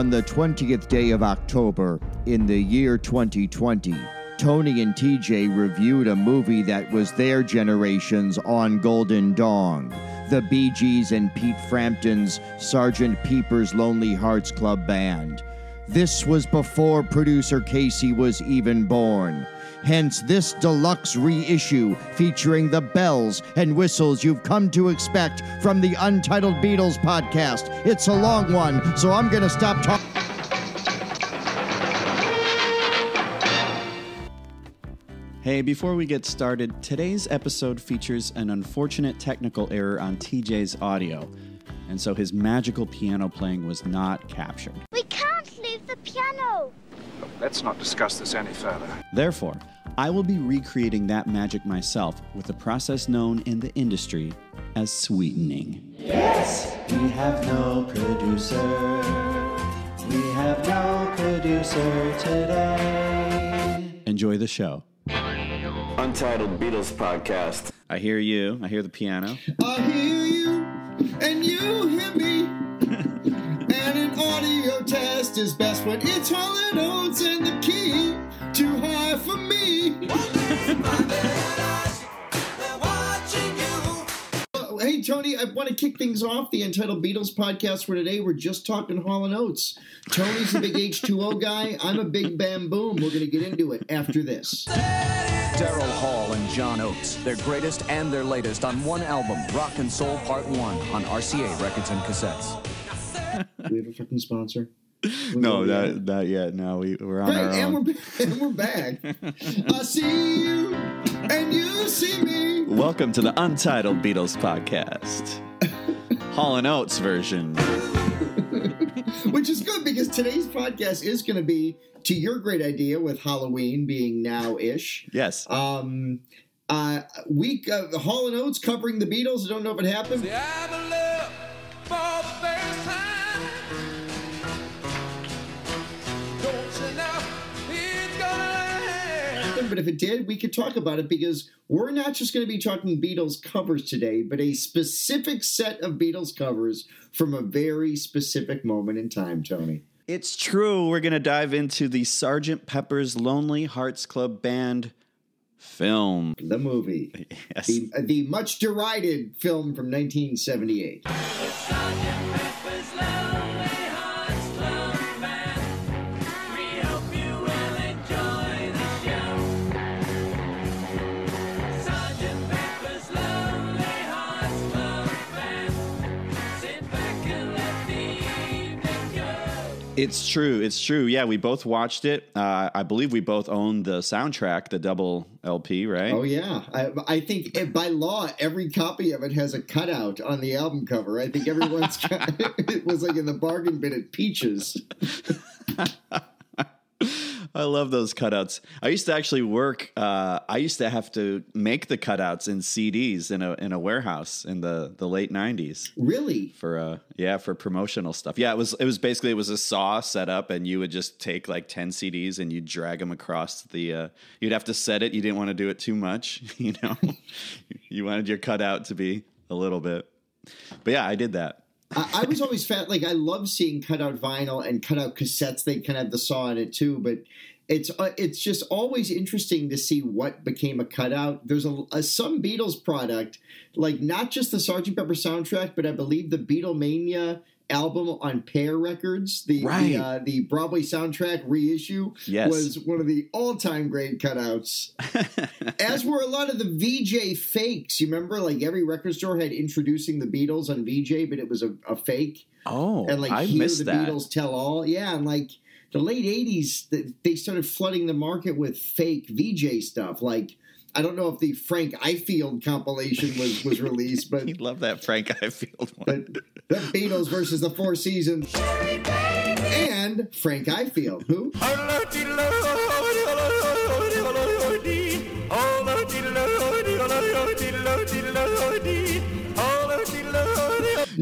On the 20th day of October in the year 2020, Tony and TJ reviewed a movie that was their generation's On Golden Dong, the Bee Gees and Pete Frampton's Sgt. Peeper's Lonely Hearts Club Band. This was before producer Casey was even born. Hence, this deluxe reissue featuring the bells and whistles you've come to expect from the Untitled Beatles podcast. It's a long one, so I'm going to stop talking. Hey, before we get started, today's episode features an unfortunate technical error on TJ's audio, and so his magical piano playing was not captured. We can't leave the piano. Let's not discuss this any further. Therefore, I will be recreating that magic myself with a process known in the industry as sweetening. Yes, we have no producer. We have no producer today. Enjoy the show. Untitled Beatles podcast. I hear you. I hear the piano. I hear you and you hear me. And an audio test is best when it's all in notes and the key too high for me. Hey Tony, I want to kick things off. The Entitled Beatles podcast for today. We're just talking Hall and Oates. Tony's a big H2O guy. I'm a big Bam Boom. We're going to get into it after this. Daryl Hall and John Oates, their greatest and their latest on one album, Rock and Soul Part 1, on RCA Records and Cassettes. Do we have a fucking sponsor? No, We don't that not yet. No, we, we're on Great, our and own. we're, and we're back. I see you, and you see me. Welcome to the Untitled Beatles podcast. Hall and Oates version. Which is good because today's podcast is going to be to your great idea with Halloween being now ish. Yes. Um, uh, week uh, Hall and Oates covering the Beatles. I don't know if it happened. But if it did, we could talk about it because we're not just going to be talking Beatles covers today, but a specific set of Beatles covers from a very specific moment in time, Tony. It's true. We're going to dive into the Sergeant Pepper's Lonely Hearts Club Band film. The movie. Yes. The, the much derided film from 1978. It's true. It's true. Yeah, we both watched it. Uh, I believe we both own the soundtrack, the double LP, right? Oh yeah, I, I think eh, by law every copy of it has a cutout on the album cover. I think everyone's got, it was like in the bargain bin at Peaches. I love those cutouts. I used to actually work. Uh, I used to have to make the cutouts in CDs in a in a warehouse in the the late '90s Really? for uh yeah for promotional stuff. Yeah, it was it was basically it was a saw set up, and you would just take like ten CDs and you'd drag them across the. Uh, you'd have to set it. You didn't want to do it too much, you know. you wanted your cutout to be a little bit, but yeah, I did that. I, I was always fat. Like I love seeing cutout vinyl and cutout cassettes. They kind of have the saw in it too, but. It's uh, it's just always interesting to see what became a cutout. There's a, a some Beatles product, like not just the Sgt. Pepper soundtrack, but I believe the Beatlemania album on Pear Records, the Right. the, uh, the Broadway soundtrack reissue, Yes. was one of the all time great cutouts. As were a lot of the Vee-Jay fakes. You remember, like every record store had introducing the Beatles on Vee-Jay, but it was a, a fake. Oh, And like I hear the that. Beatles tell all. Yeah, and like the late '80s, th- they started flooding the market with fake Vee-Jay stuff. Like I don't know if the Frank Ifield compilation was was released, but You love that Frank Ifield one. but the Beatles versus the Four Seasons. And Frank Ifield, who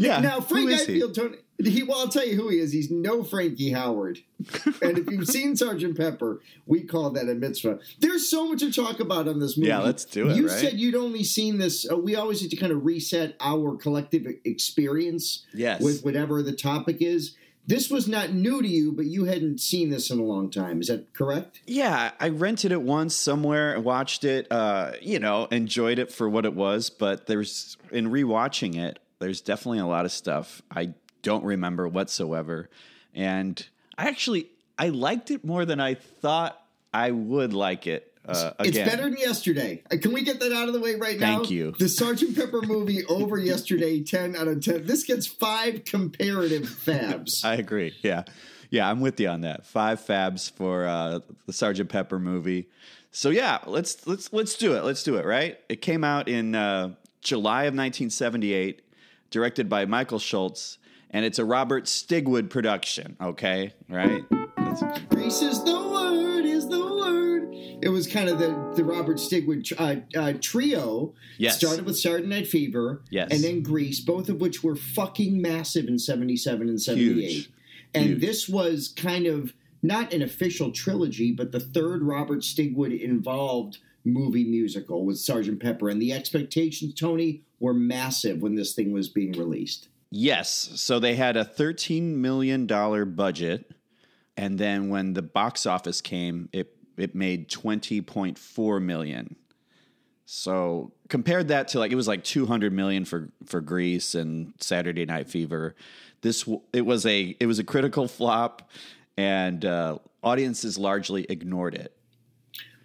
yeah. now Frank? Ifield, Tony. He, well, I'll tell you who he is. He's no Frankie Howerd. and if you've seen Sergeant Pepper, we call that a mitzvah. There's so much to talk about on this movie. Yeah, let's do it, You right? said you'd only seen this. Uh, we always need to kind of reset our collective experience Yes. with whatever the topic is. this was not new to you, but you hadn't seen this in a long time. Is that correct? Yeah, I rented it once somewhere, watched it, uh, you know, enjoyed it for what it was. But there's in rewatching it, there's definitely a lot of stuff I don't remember whatsoever, and I actually I liked it more than I thought I would like it. Uh, It's better than yesterday. Uh, Can we get that out of the way right now? Thank you. The Sergeant Pepper movie over yesterday, 10 out of 10. This gets five comparative fabs. I agree. Yeah, yeah, I'm with you on that. Five fabs for uh, the Sergeant Pepper movie. So yeah, let's let's let's do it. Let's do it. Right? It came out in uh, July of 1978, directed by Michael Schultz, and it's a Robert Stigwood production. Okay, right? That's- Grease is the word, is the word. It was kind of the, the Robert Stigwood uh, uh, trio. Yes. Started with Saturday Night Fever. Yes. And then Grease, both of which were fucking massive in 77 and 78. Huge. And Huge. this was kind of not an official trilogy, but the third Robert Stigwood involved movie musical with Sergeant Pepper. And the expectations, Tony, were massive when this thing was being released. Yes. So they had a $13 million budget. And then when the box office came, it, it made 20.4 million. So compared that to like it was like 200 million for for Grease and Saturday Night Fever. This it was a it was a critical flop and uh, audiences largely ignored it.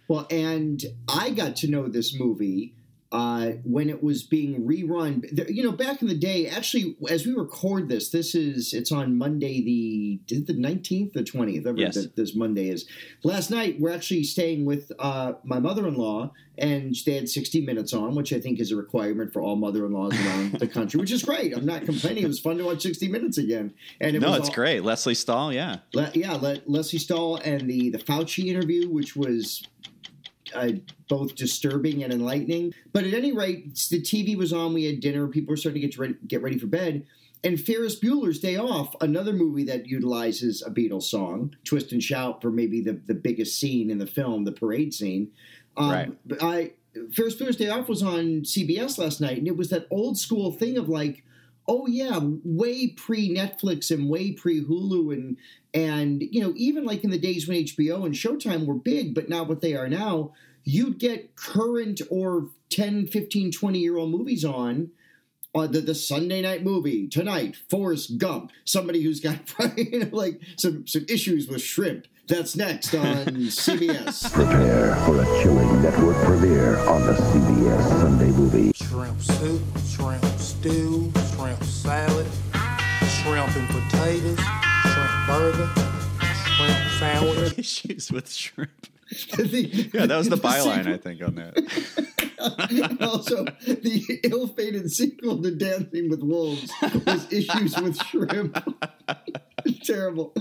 Well, and I got to know this movie uh, when it was being rerun. You know, back in the day, actually, as we record this, this is it's on Monday the the nineteenth, the twentieth. Yes. this Monday is. Last night, we're actually staying with uh, my mother-in-law, and they had sixty minutes on, which I think is a requirement for all mother-in-laws around the country, which is great. I'm not complaining. It was fun to watch sixty minutes again, and it No, it's all- great. Lesley Stahl, yeah. Le- yeah, Le- Lesley Stahl and the the Fauci interview, which was uh, both disturbing and enlightening. But at any rate, the TV was on. We had dinner. People were starting to get ready, get ready for bed. And Ferris Bueller's Day Off, another movie that utilizes a Beatles song, "Twist and Shout" for maybe the the biggest scene in the film, the parade scene. Um, Right. But I Ferris Bueller's Day Off was on CBS last night, and it was that old school thing of like oh yeah, way pre Netflix and way pre Hulu and and you know even like in the days when HBO and Showtime were big, but not what they are now. You'd get current or 10, 15, 20 year old movies on. Uh, the, the Sunday night movie tonight, Forrest Gump. Somebody who's got you know, like some some issues with shrimp. That's next on CBS. Prepare for a chilling network premiere on the CBS movie. shrimp soup, shrimp stew, shrimp salad, shrimp and potatoes, shrimp burger, shrimp sandwich. Issues with shrimp. Yeah, that was the the byline, I think, on that. also, the ill-fated sequel to Dancing with Wolves was issues with shrimp. Terrible.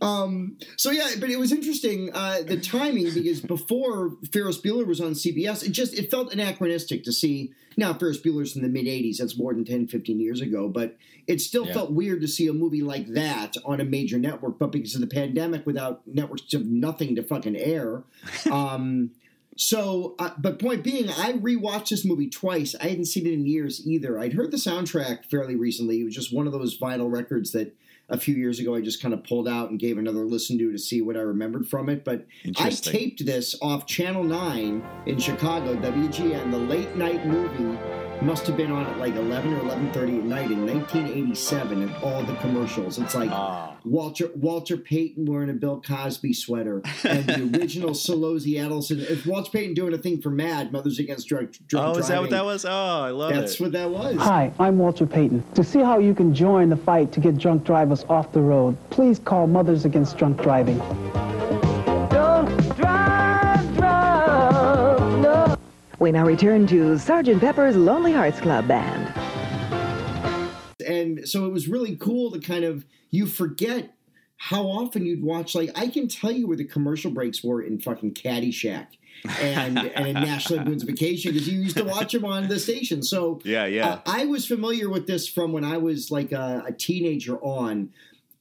Um, so yeah, but it was interesting uh, the timing because before Ferris Bueller was on CBS, it just it felt anachronistic to see. Now Ferris Bueller's in the mid '80s; that's more than 10, 15 years ago. But it still Yeah. felt weird to see a movie like that on a major network. But because of the pandemic, without networks of nothing to fucking air. Um, so, uh, but point being, I rewatched this movie twice. I hadn't seen it in years either. I'd heard the soundtrack fairly recently. It was just one of those vinyl records that a few years ago I just kind of pulled out and gave another listen to to see what I remembered from it. But I taped this off Channel 9 in Chicago, WGN. The late night movie must have been on at like 11 or 11.30 at night in 1987 and all the commercials. It's like Ah. Walter Walter Payton wearing a Bill Cosby sweater, and the original Celozzi Ettelson. It's Walter Payton doing a thing for Mad Mothers Against Drug, drug Oh, is that what that was? Oh, I love That's it. That's what that was. Hi, I'm Walter Payton. To see how you can join the fight to get drunk drivers off the road, please call Mothers Against Drunk Driving. We now return to Sergeant Pepper's Lonely Hearts Club Band. So it was really cool to kind of you forget how often you'd watch. Like I can tell you where the commercial breaks were in fucking Caddyshack. and and in National Lampoon's Vacation because you used to watch them on the station. So Yeah, yeah. uh, I was familiar with this from when I was like a, a teenager on.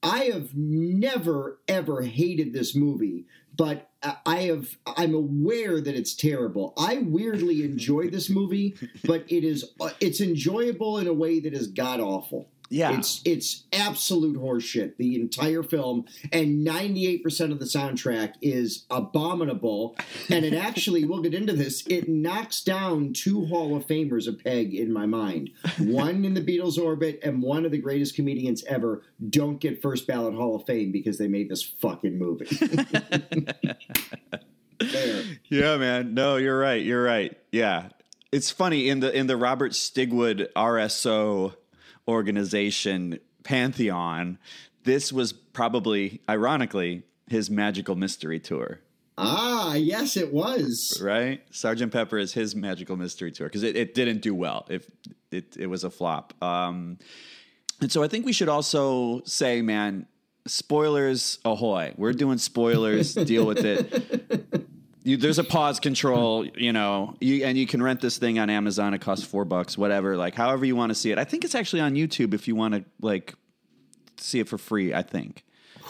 I have never ever hated this movie, but I- I have I'm aware that it's terrible. I weirdly enjoy this movie, but it is uh, it's enjoyable in a way that is god awful. Yeah. It's it's absolute horseshit. The entire film and 98% of the soundtrack is abominable. And it actually, we'll get into this, it knocks down two Hall of Famers a peg in my mind. One in the Beatles orbit and one of the greatest comedians ever don't get first ballot Hall of Fame because they made this fucking movie. Yeah, man. No, you're right. You're right. Yeah. It's funny in the in the Robert Stigwood RSO organization pantheon, this was probably ironically his magical mystery tour. Ah, yes, it was. Right? Sergeant Pepper is his magical mystery tour because it, it didn't do well. If it, it was a flop. Um, and so I think we should also say, man, spoilers ahoy. We're doing spoilers. deal with it. You, there's a pause control, you know, you, and you can rent this thing on Amazon. It costs four bucks, whatever. Like, however you want to see it. I think it's actually on YouTube if you want to like see it for free. I think.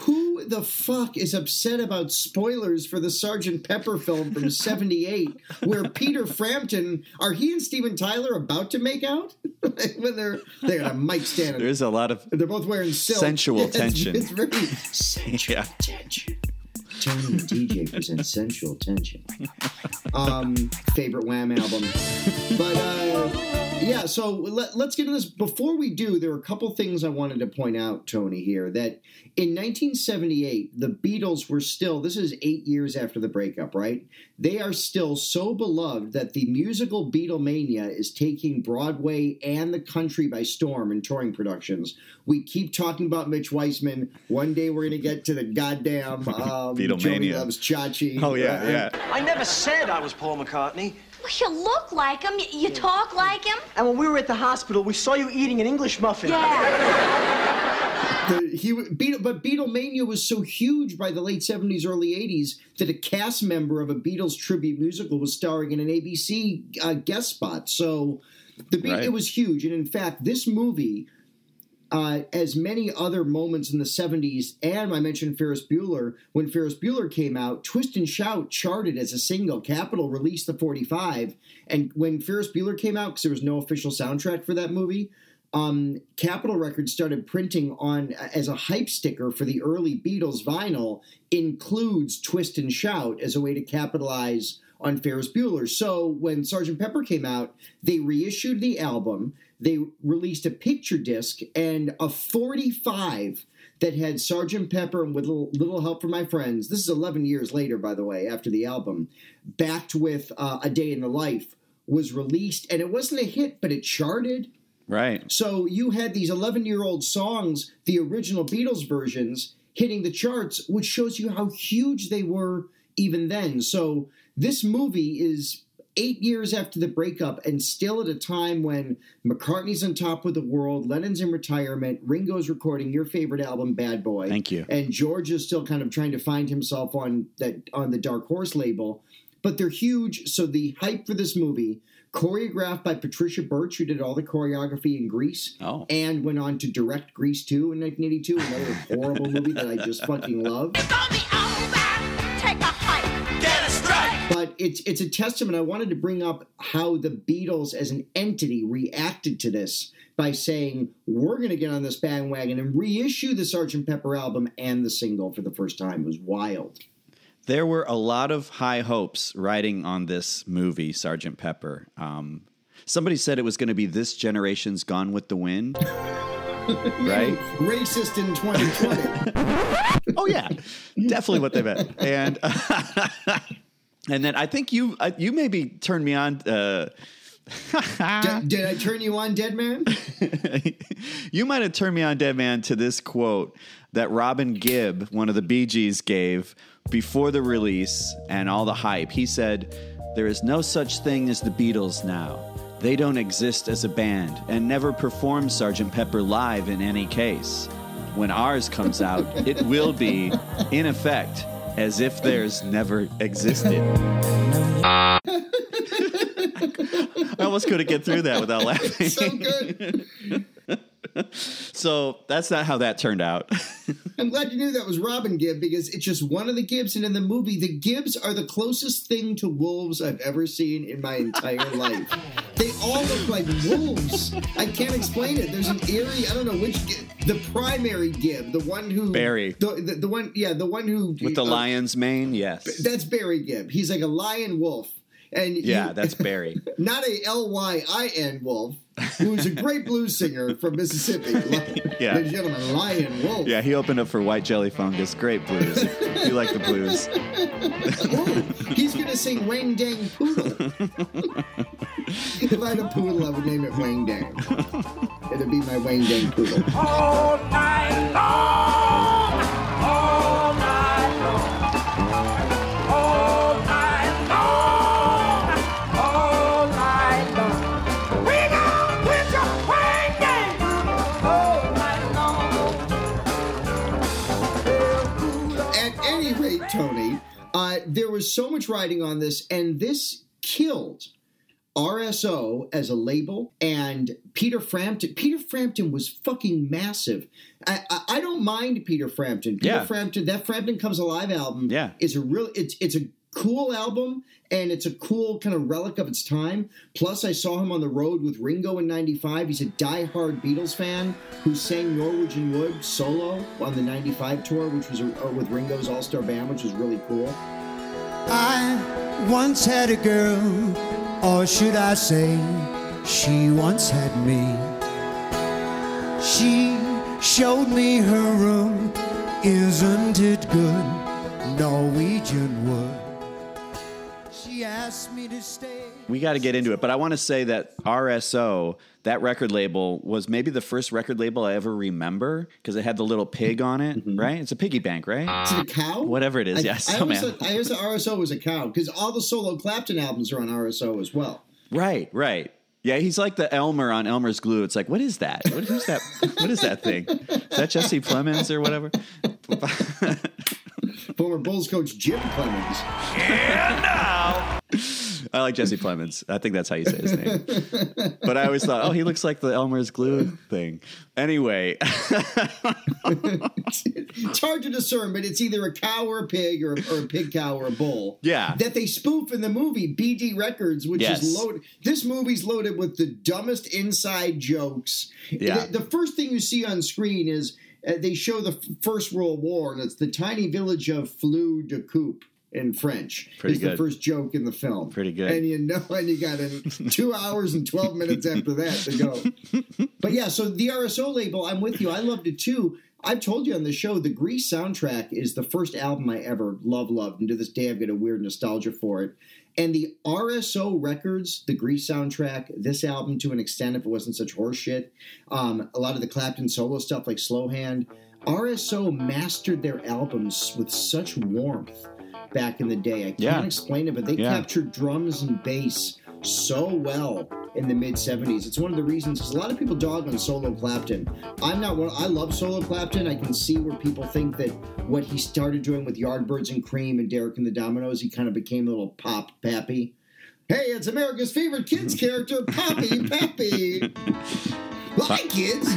Who the fuck is upset about spoilers for the Sergeant Pepper film from '78, where Peter Frampton are he and Steven Tyler about to make out when they're they're at a mic stand? There's a lot of they're both wearing silk. sensual Yeah, it's- tension. It's, very sensual Yeah. tension. Tony and DJ present sensual tension. Um, favorite Wham album, but uh, yeah. So let, let's get into this. Before we do, there are a couple things I wanted to point out, Tony. Here that in 1978, the Beatles were still. This is eight years after the breakup, right? They are still so beloved that the musical Beatlemania is taking Broadway and the country by storm in touring productions. We keep talking about Mitch Weissman. One day we're going to get to the goddamn um, Beatlemania. Loves Chachi. Oh yeah, Uh, yeah. I never said I was Paul McCartney. Well, you look like him. You, you talk like him. And when we were at the hospital, we saw you eating an English muffin. Yeah. The, he Beatle, but Beatlemania was so huge by the late seventies, early eighties that a cast member of a Beatles tribute musical was starring in an ABC uh, guest spot. So the Be- Right. it was huge, and in fact, this movie, uh, as many other moments in the seventies, and I mentioned Ferris Bueller. When Ferris Bueller came out, Twist and Shout charted as a single. Capitol released the forty five, and when Ferris Bueller came out, because there was no official soundtrack for that movie um, Capitol Records started printing on as a hype sticker for the early Beatles vinyl includes "Twist and Shout" as a way to capitalize on Ferris Bueller. So when Sgt. Pepper came out, they reissued the album. They released a picture disc and a 45 that had Sgt. Pepper and with little, little help from my friends. This is 11 years later, by the way, after the album, backed with uh, "A Day in the Life." Was released and it wasn't a hit, but it charted. Right. So you had these 11 year old songs, the original Beatles versions, hitting the charts, which shows you how huge they were even then. So this movie is eight years after the breakup and still at a time when McCartney's on top of the world, Lennon's in retirement, Ringo's recording your favorite album, Bad Boy. Thank you. And George is still kind of trying to find himself on that on the Dark Horse label. But they're huge. So the hype for this movie, choreographed by Patricia Birch, who did all the choreography in Grease, Oh. and went on to direct Grease 2 in 1982, another horrible movie that I just fucking love. It's it's a testament. I wanted to bring up how the Beatles as an entity reacted to this by saying we're going to get on this bandwagon and reissue the Sgt. Pepper album and the single for the first time. It was wild. There were a lot of high hopes riding on this movie, Sergeant Pepper. Um, somebody said it was going to be this generation's Gone with the Wind, right? Racist in 2020. oh yeah, definitely what they meant. And and then I think you uh, you maybe turned me on. Uh, did, did I turn you on, Dead Man? you might have turned me on, Dead Man, to this quote that Robin Gibb, one of the Bee Gees, gave before the release and all the hype. He said, There is no such thing as the Beatles now. They don't exist as a band and never perform Sgt. Pepper live in any case. When ours comes out, it will be, in effect, as if theirs never existed. I almost couldn't get through that without laughing. so good. so that's not how that turned out. I'm glad you knew that was Robin Gibb because it's just one of the Gibbs, and in the movie, the Gibbs are the closest thing to wolves I've ever seen in my entire life. They all look like wolves. I can't explain it. There's an eerie, I don't know which, the primary Gibb, the one who Barry. the, the, the one, yeah, the one who With the uh, lion's mane, yes. That's Barry Gibb. He's like a lion wolf, and Yeah, you- that's Barry. not a L Y I N wolf, who's a great blues singer from Mississippi. Yeah. Ladies and gentlemen, Lion Wolf. Yeah, he opened up for White Jelly Fungus. Great blues. you like the blues. He's gonna sing Wang Dang Poodle. if I had a poodle, I would name it Wang Dang. It'd be my Wang Dang Poodle. All night long, all uh, there was so much writing on this, and this killed RSO as a label and Peter Frampton. Peter Frampton was fucking massive. I, I, I don't mind Peter Frampton. Peter Yeah. Frampton, that Frampton Comes Alive album Yeah. is a real it's it's a cool album and it's a cool kind of relic of its time. Plus I saw him on the road with Ringo in 95. He's a diehard Beatles fan who sang Norwegian Wood solo on the 95 tour which was uh, with Ringo's All-Star Band which was really cool. I once had a girl, or should I say, she once had me. She showed me her room, isn't it good? Norwegian wood. She asked me to stay. We got to get into it, but I want to say that RSO, that record label, was maybe the first record label I ever remember because it had the little pig on it, mm-hmm. right? It's a piggy bank, right? Uh, is it a cow? Whatever it is, I, yes. I, oh, always man. thought, I always thought RSO was a cow because all the solo Clapton albums are on RSO as well. Right, right. Yeah, he's like the Elmer on Elmer's Glue. It's like, what is that? What, who's that? What is that thing? Is that Jesse Plemons or whatever? Former Bulls coach Jim Cleamons. I like Jesse Plemons. I think that's how you say his name. But I always thought, oh, he looks like the Elmer's Glue thing. Anyway, it's hard to discern, but it's either a cow or a pig, or, or a pig cow or a bull. Yeah. That they spoof in the movie BD Records, which Yes. is loaded. This movie's loaded with the dumbest inside jokes. Yeah. The, the first thing you see on screen is uh, they show the f- First World War, and it's the tiny village of Fleu de Coupe in French. Pretty is good. the first joke in the film. Pretty good. And you know, and you got in two hours and 12 minutes after that to go. But yeah, so the RSO label, I'm with you. I loved it too. I've told you on the show, the Grease soundtrack is the first album I ever love, loved, and to this day I've got a weird nostalgia for it. And the RSO records, the Grease soundtrack, this album to an extent, if it wasn't such horseshit, um, a lot of the Clapton solo stuff like Slow Hand, RSO mastered their albums with such warmth back in the day. I can't Yeah. explain it, but they Yeah. captured drums and bass so well in the mid 70s. It's one of the reasons because a lot of people dog on solo Clapton. I'm not one I love solo Clapton. I can see where people think that what he started doing with Yardbirds and Cream and Derek and the Dominos, he kind of became a little pop pappy. Hey, it's America's favorite kids character, Poppy Pappy. Hi, kids.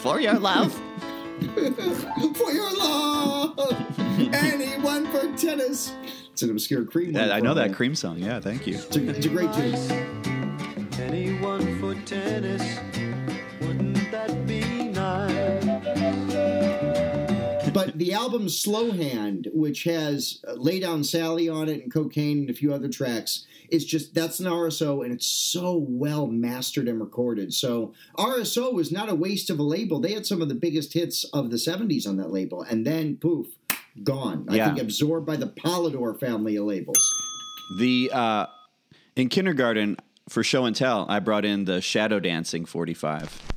for your love. for your love. Anyone for tennis. It's an obscure cream. one I know that cream song. Yeah, thank you. It's a, it's a great tune. Anyone for tennis? Wouldn't that be But the album Slow Hand, which has uh, Lay Down Sally on it and Cocaine and a few other tracks, is just that's an RSO and it's so well mastered and recorded. So RSO was not a waste of a label. They had some of the biggest hits of the 70s on that label. And then poof, gone. I Yeah. think absorbed by the Polydor family of labels. The uh, in kindergarten for show and tell, I brought in the shadow dancing 45.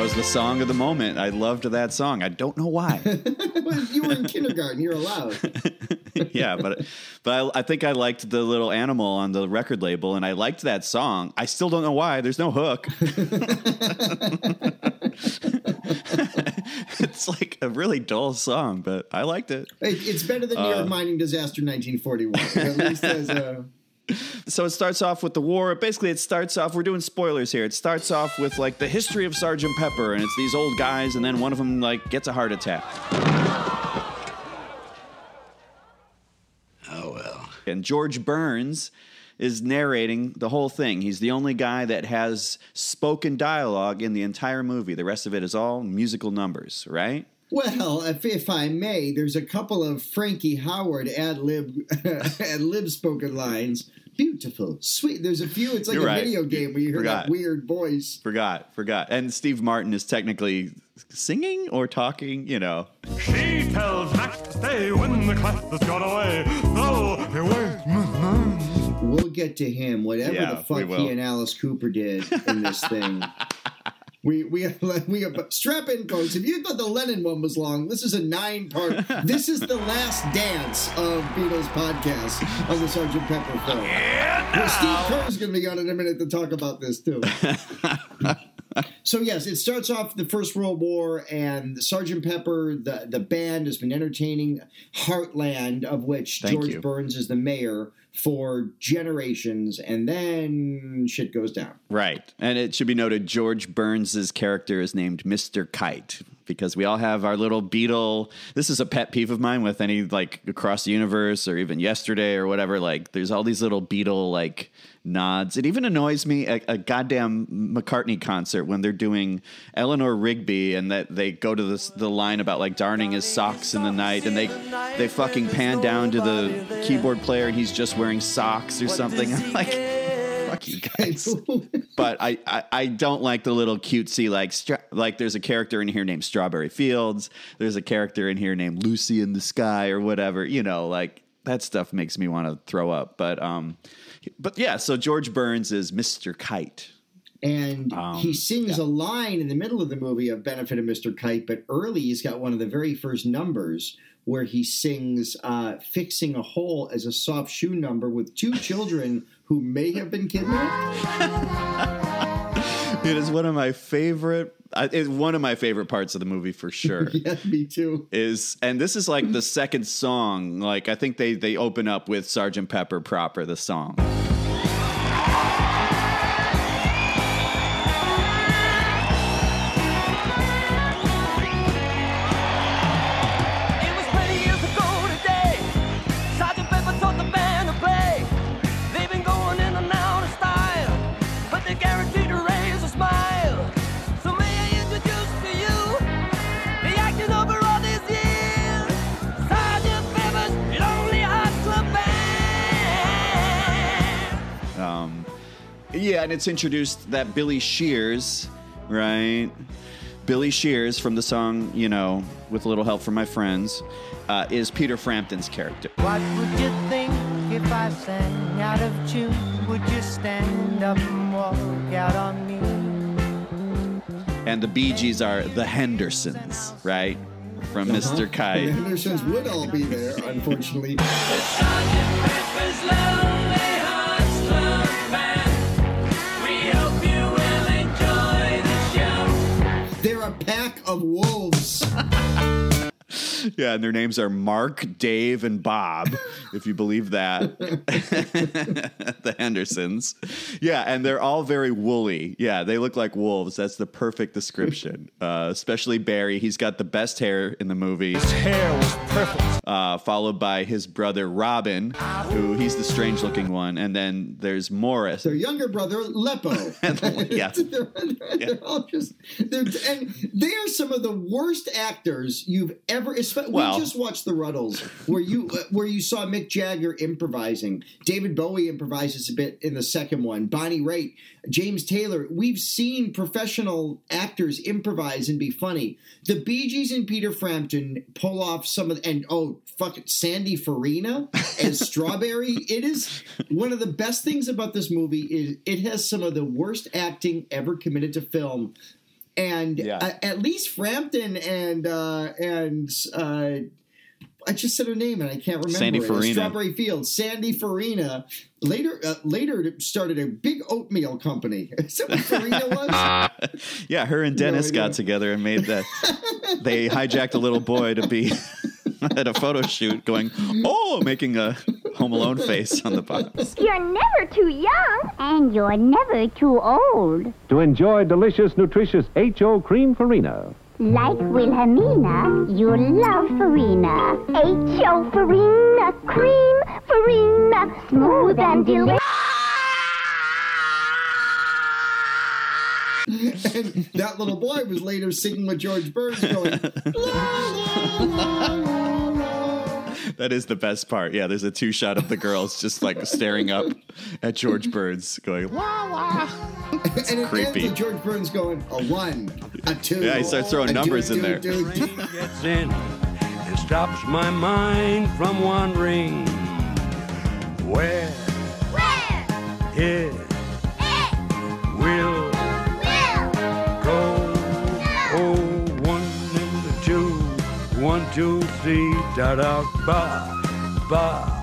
That was the song of the moment. I loved that song. I don't know why. Well, you were in kindergarten, you're allowed. yeah, but but I, I think I liked the little animal on the record label, and I liked that song. I still don't know why. There's no hook. it's like a really dull song, but I liked it. It- It's better than New Uh, York mining disaster 1941. At least as a. So it starts off with the war. Basically, it starts off. We're doing spoilers here. It starts off with like the history of Sergeant Pepper, and it's these old guys, and then one of them like gets a heart attack. Oh well. And George Burns is narrating the whole thing. He's the only guy that has spoken dialogue in the entire movie. The rest of it is all musical numbers, right? Mm-hmm. Well, if, if I may, there's a couple of Frankie Howerd ad lib ad lib spoken lines. Beautiful, sweet. There's a few. It's like You're a right. video game where you hear Forgot. that weird voice. Forgot, forgot. And Steve Martin is technically singing or talking, you know. She tells Max to stay when the class has got away. Though he waits We'll get to him. Whatever Yeah, the fuck he and Alice Cooper did in this thing. We we we but strap in, folks. If you thought the Lennon one was long, this is a nine part. this is the last dance of Beatles podcast of the Sergeant Pepper film. Well, Steve Kerr's going to be on in a minute to talk about this too. So yes, it starts off the First World War, and Sergeant Pepper, the the band, has been entertaining Heartland, of which Thank George you. Burns is the mayor for generations, and then shit goes down. Right. And it should be noted George Burns's character is named Mr. Kite because we all have our little beetle. This is a pet peeve of mine with any like across the universe or even yesterday or whatever. Like there's all these little beetle like nods. It even annoys me a, a goddamn McCartney concert when they're doing Eleanor Rigby and that they go to this the line about like darning his socks in the night and they they fucking pan down to the keyboard player and he's just wearing socks or something. I'm like fuck you guys. but I, I I don't like the little cutesy like stra- like there's a character in here named Strawberry Fields. There's a character in here named Lucy in the Sky or whatever. You know, like that stuff makes me want to throw up. But um, but yeah. So George Burns is Mr. Kite. And Um, he sings a line in the middle of the movie of Benefit of Mr. Kite, but early he's got one of the very first numbers where he sings uh, Fixing a Hole as a soft shoe number with two children who may have been kidnapped. It is one of my favorite. I- It's one of my favorite parts of the movie for sure. yeah, me too. is and this is like the second song like i think they they open up with sergeant pepper proper the song yeah and it's introduced that billy shears right billy shears from the song you know with a little help from my friends uh, is peter frampton's character What would you think if I sang out of tune? Would you stand up and walk out on me? and the bee gees are the hendersons right from mr Kite. The Hendersons would all be there, unfortunately. Pack of wolves. Yeah, and their names are Mark, Dave, and Bob, if you believe that. the Hendersons. Yeah, and they're all very woolly. Yeah, they look like wolves. That's the perfect description. Uh, especially Barry. He's got the best hair in the movie. His hair was perfect. Uh, followed by his brother Robin, who he's the strange looking one. And then there's Maurice. Their younger brother, Leppo. yeah. they're, they're all just, they're, and they are some of the worst actors you've ever. Espe- Well- we just watched the Rutles, where you uh, where you saw Mick Jagger improvising. David Bowie improvises a bit in the second one. Bonnie Raitt, James Taylor. We've seen professional actors improvise and be funny. The Bee Gees and Peter Frampton pull off some of, and oh fuck it, Sandy Farina as Strawberry. It is one of the best things about this movie is it has some of the worst acting ever committed to film. And Yeah. uh, at least Frampton and uh, and uh, I just said her name and I can't remember Sandy it. Farina. Strawberry Fields. Sandy Farina later uh, later started a big oatmeal company. Is that what Farina was? yeah, her and Dennis idea. got together and made that. they hijacked a little boy to be at a photo shoot, going, "Oh," making a Home Alone face on the box. You're never too young. And you're never too old. To enjoy delicious, nutritious H.O. Cream Farina. Like Wilhelmina, you love Farina. H.O. Farina, cream Farina, smooth and delicious. and that little boy was later singing with George Burns going, That is the best part. Yeah, there's a two shot of the girls just like staring up at George Burns, going, "Wah wah." and it ends creepy. with George Burns going, a one, a two. Yeah, he starts throwing numbers do, in do, there. do, do. gets in and stops my mind from wandering. Where? Where? It eh. will one, two, three, da da ba, ba,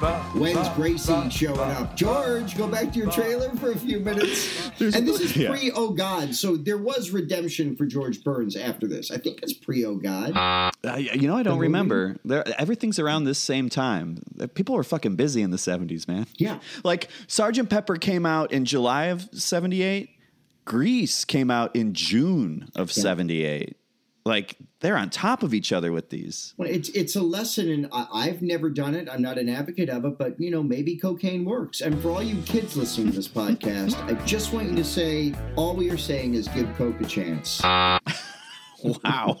ba. When's ba, Gracie ba, showing ba. up? George, go back to your trailer for a few minutes. and this is yeah. pre Oh God, so there was redemption for George Burns after this. I think it's pre Oh God. Uh, you know, I don't movie? remember. There, everything's around this same time. People were fucking busy in the '70s, man. Yeah. Like Sergeant Pepper came out in July of '78. Grease came out in June of '78. Like they're on top of each other with these. Well, it's it's a lesson, and I, I've never done it. I'm not an advocate of it, but you know, maybe cocaine works. And for all you kids listening to this podcast, I just want you to say all we are saying is give coke a chance. Wow.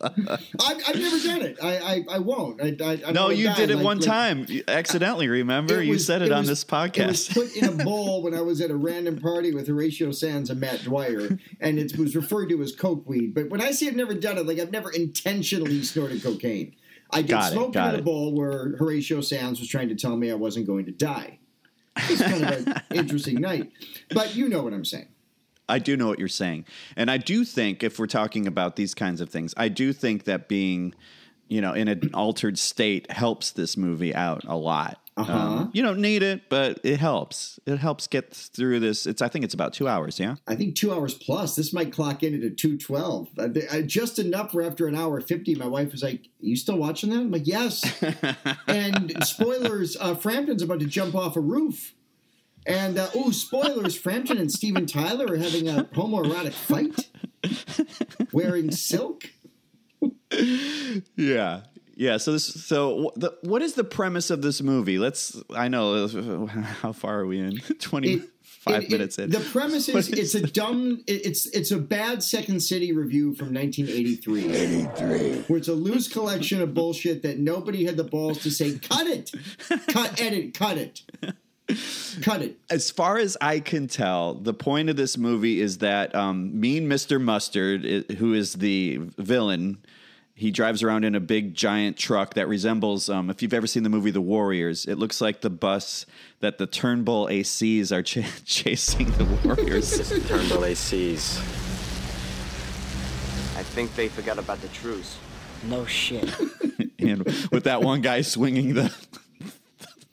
I've, I've never done it. I I, I won't. I, I, I no, you did it like- one like- time. Accidentally, remember? It you was- said it, on was- this It was podcast. put in a bowl when I was at a random party with Horatio Sanz and Matt Dwyer, and it was referred to as coke weed. But when I say I've never done it, like I've never intentionally snorted cocaine. I did Got it, smoke it in a bowl where Horatio Sanz was trying to tell me I wasn't going to die. It's kind of an interesting night, but you know what I'm saying. I do know what you're saying. And I do think if we're talking about these kinds of things, I do think that being, you know, in an altered state helps this movie out a lot. Uh-huh. Um, you don't need it, but it helps. It helps get through this. It's I think it's about two hours. Yeah. I think two hours plus. This might clock in at a two twelve. Just enough for after an hour fifty, my wife was like, "You still watching that?" I'm like, "Yes." and spoilers: uh, Frampton's about to jump off a roof. And uh, oh, spoilers! Frampton and Steven Tyler are having a homoerotic fight, wearing silk. Yeah. Yeah. So this. So the, what is the premise of this movie? Let's. I know. How far are we in? Twenty five It- it- minutes in. The premise is What it's a dumb, it- it's it's a bad Second City revue from 1983. 83. Where it's a loose collection of bullshit that nobody had the balls to say, cut it, cut, edit, cut it, cut it. as far as I can tell, the point of this movie is that um, Mean Mr. Mustard, who is the villain, he drives around in a big giant truck that resembles, um, if you've ever seen the movie The Warriors, it looks like the bus that the Turnbull ACs are ch- chasing the Warriors. Turnbull ACs. I think they forgot about the truce. No shit. and with that one guy swinging the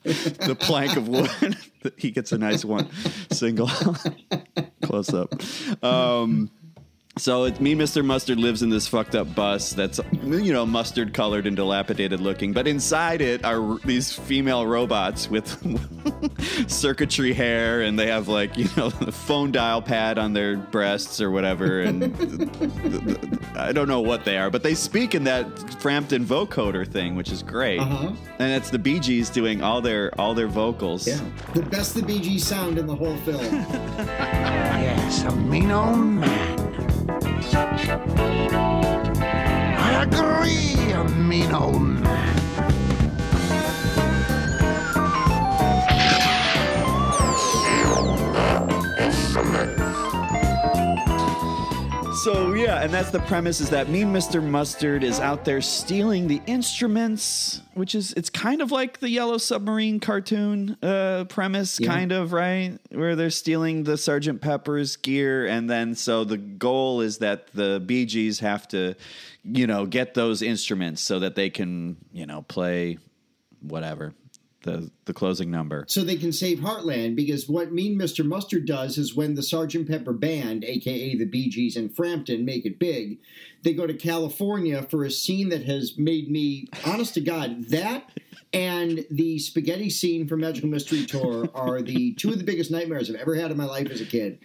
the plank of wood, he gets a nice one. Single. Close up. Um, so it's me, Mr. Mustard, lives in this fucked up bus that's you know mustard colored and dilapidated looking, but inside it are these female robots with circuitry hair, and they have like you know the phone dial pad on their breasts or whatever, and I don't know what they are, but they speak in that Frampton vocoder thing, which is great. Uh-huh. And it's the Bee Gees doing all their all their vocals. Yeah. The best the Bee Gees sound in the whole film. Yes, a mean old man. I agree, mean old man. So yeah, and that's the premise is that Mean Mr. Mustard is out there stealing the instruments, which is it's kind of like the Yellow Submarine cartoon uh, premise, Yeah. kind of right, where they're stealing the Sergeant Pepper's gear, and then so the goal is that the Bee Gees have to, you know, get those instruments so that they can, you know, play whatever the the closing number. so they can save Heartland because what Mean Mr. Mustard does is when the Sergeant Pepper Band, aka the Bee Gees and Frampton, make it big, they go to California for a scene that has made me, honest to God, that and the spaghetti scene from Magical Mystery Tour are the two of the biggest nightmares I've ever had in my life as a kid.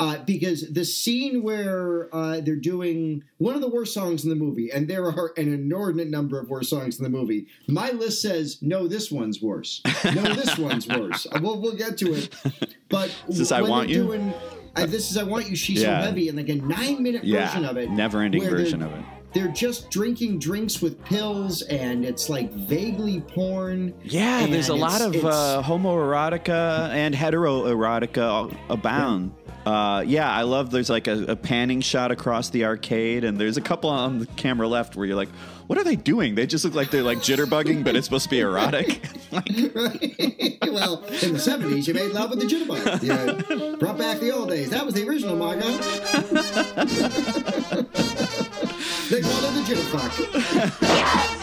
Uh, because the scene where uh, they're doing one of the worst songs in the movie, and there are an inordinate number of worst songs in the movie. My list says, no, this one's worse. No, this one's worse. Uh, We'll, we'll get to it. But Is this I when Want they're You? Doing, uh, this is I Want You, She's Yeah. So Heavy, and like a nine minute Yeah, version of it. never-ending version of it. They're just drinking drinks with pills, and it's like vaguely porn. Yeah, there's a lot of uh, homoerotica and heteroerotica abound. Uh, yeah, I love. There's like a, a panning shot across the arcade, and there's a couple on the camera left where you're like, "What are they doing?" They just look like they're like jitterbugging, but it's supposed to be erotic. well, in the 70s, you made love with the jitterbug. You brought back the old days. That was the original Margot. They called it the jitterfuck. Yes!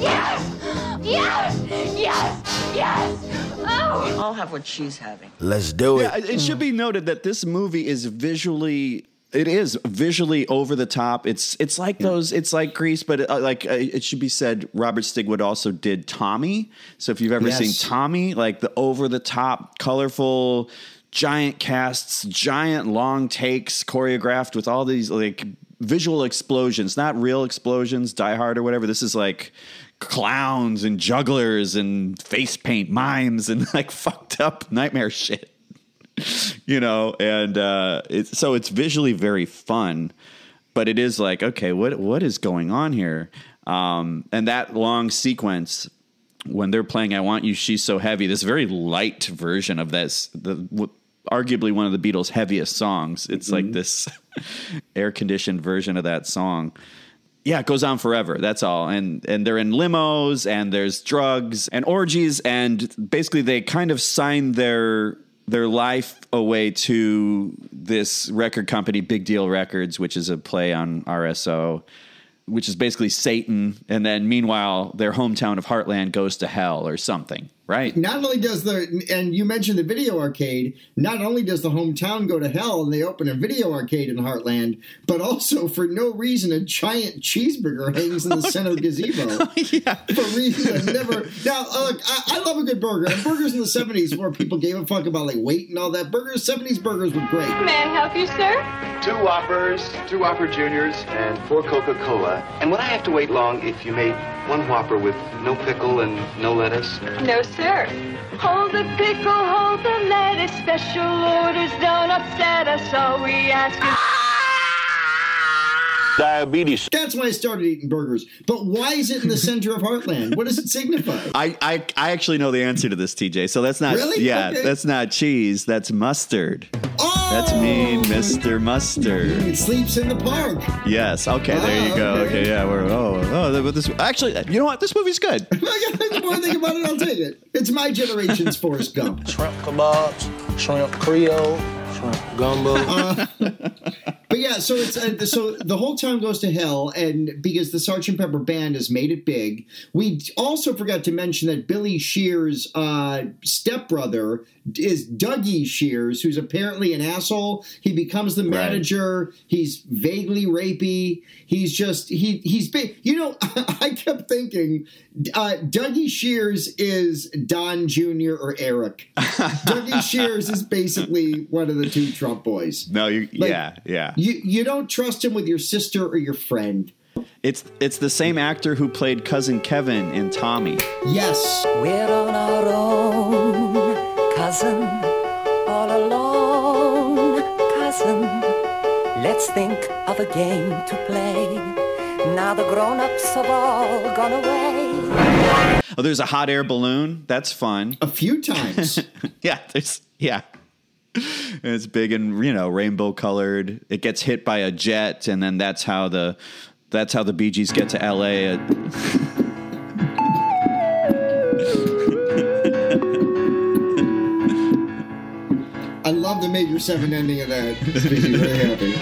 Yes! Yes! Yes! Yes! Oh! I'll have what she's having. Let's do it. Yeah, it should be noted that this movie is visually. It is visually over the top. It's it's like those. It's like Grease, but uh, like uh, it should be said. Robert Stigwood also did Tommy. So if you've ever Yes. seen Tommy, like the over the top, colorful, giant casts, giant long takes, choreographed with all these like visual explosions, not real explosions, Die Hard or whatever. This is like clowns and jugglers and face paint mimes and like fucked up nightmare shit you know, and uh, it's so it's visually very fun, but it is like, okay, what what is going on here? Um, and that long sequence when they're playing "I Want You, She's So Heavy," this very light version of this, the arguably one of the Beatles' heaviest songs. It's like mm-hmm. this air conditioned version of that song. Yeah, it goes on forever. That's all. And and they're in limos and there's drugs and orgies and basically they kind of sign their their life away to this record company, Big Deal Records, which is a play on RSO, which is basically Satan. And then meanwhile, their hometown of Heartland goes to hell or something, right? Not only does the, and you mentioned the video arcade, not only does the hometown go to hell and they open a video arcade in Heartland, but also for no reason a giant cheeseburger hangs in the center gazebo. For reasons I've never. Now, look, I, I love a good burger. And burgers in the 70s where people gave a fuck about like weight and all that. Burgers, 70s burgers were great. May I help you, sir? Two Whoppers, two Whopper Juniors, and four Coca-Cola. And would I have to wait long if you made one Whopper with no pickle and no lettuce? No, sir. Hold the pickle, hold the lettuce. Special orders don't upset us, so we ask you. Diabetes. That's why I started eating burgers. But why is it in the center of Heartland? What does it signify? I, I I actually know the answer to this, TJ. So that's not Really? yeah, Okay. that's not cheese. That's mustard. Oh! That's me, Mr. Mustard. It sleeps in the park. Yes. Okay. There you Ah, go. okay. Okay. Yeah. We're oh oh. But this actually, you know what? This movie's good. the more I think about it, I'll take it. It's my generation's Forrest Gump. Shrimp kebabs, shrimp Creole, shrimp gumbo. Uh, but yeah, so it's uh, so the whole town goes to hell, and because the Sergeant Pepper band has made it big, we also forgot to mention that Billy Shears' uh, stepbrother is Dougie Shears, who's apparently an asshole. He becomes the manager. He's vaguely rapey. He's just he he's big. You know, I kept thinking uh, Dougie Shears is Don Jr. or Eric. Dougie Shears is basically one of the two Trump boys. No. You. Like, yeah. Yeah. You you don't trust him with your sister or your friend. It's it's the same actor who played cousin Kevin in Tommy. Yes. We're on our own, cousin, all alone, cousin. Let's think of a game to play. Now the grown-ups have all gone away. Oh, there's a hot air balloon. That's fun. A few times. yeah. There's yeah. And it's big and you know rainbow colored. It gets hit by a jet, and then that's how the that's how the Bee Gees get to L.A. I love the Major Seven ending of that. Happy.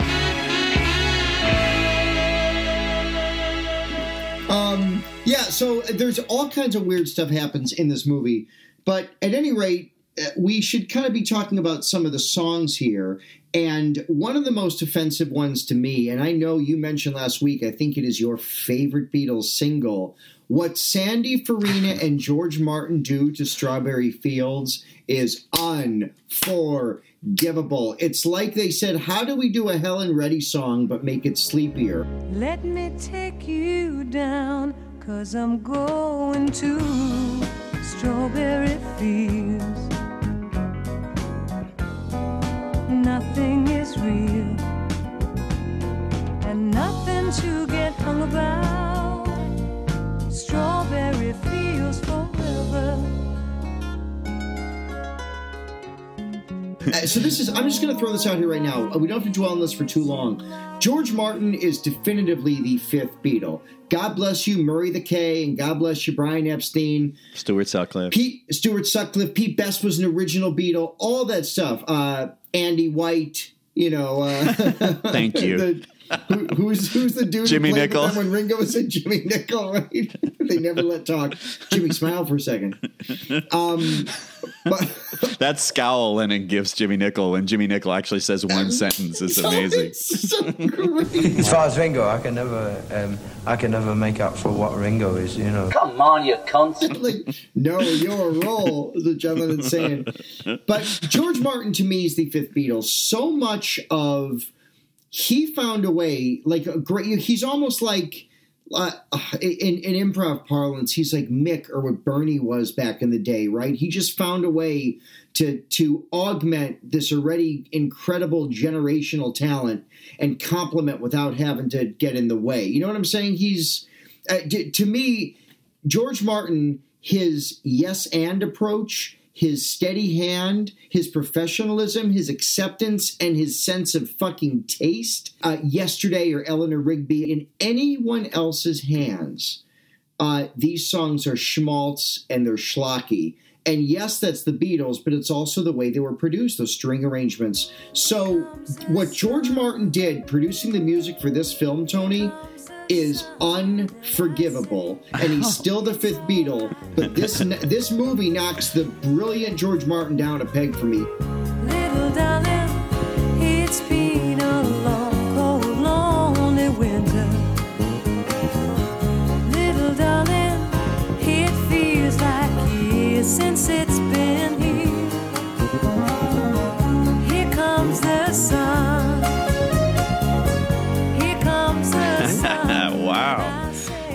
Um, yeah, so there's all kinds of weird stuff happens in this movie, but at any rate, Uh, we should kind of be talking about some of the songs here. And one of the most offensive ones to me, and I know you mentioned last week, I think it is your favorite Beatles single. What Sandy Farina and George Martin do to Strawberry Fields is unforgivable. It's like they said, How do we do a Helen Reddy song but make it sleepier? Let me take you down, cause I'm going to strawberry fields. Nothing is real, and nothing to get so this is i'm just going to throw this out here right now. Uh, we don't have to dwell on this for too long. George martin is definitively the fifth beatle. God bless you murray the k and god bless you brian epstein. Stuart Sutcliffe. pete stuart sutcliffe pete best was an original beatle. All that stuff. Uh, andy white you know uh, Thank you. the, who, who's who's the dude Jimmy played with when ringo was in jimmie nicol right they never let talk jimmy smile for a second um that scowl and it gives Jimmie Nicol when Jimmie Nicol actually says one sentence is amazing. As far as Ringo, I can never, um, I can never make up for what Ringo is. You know. Come on, you cunt. like, no, you're a roll, is what Jonathan is saying. But George Martin to me is the fifth Beatles. So much of he found a way, like a great. He's almost like uh, in, in improv parlance, he's like Mick or what Bernie was back in the day, right? He just found a way to to augment this already incredible generational talent and complement without having to get in the way. You know what I'm saying? He's uh, to, to me, George Martin, his yes and approach, his steady hand, his professionalism, his acceptance, and his sense of fucking taste. Uh, yesterday or Eleanor Rigby in anyone else's hands, uh, these songs are schmaltz and they're schlocky. And yes, that's the Beatles, but it's also the way they were produced, those string arrangements. So, what George Martin did producing the music for this film, Tony, is unforgivable, and he's still the fifth Beatle. But this this movie knocks the brilliant George Martin down a peg for me. Little darling,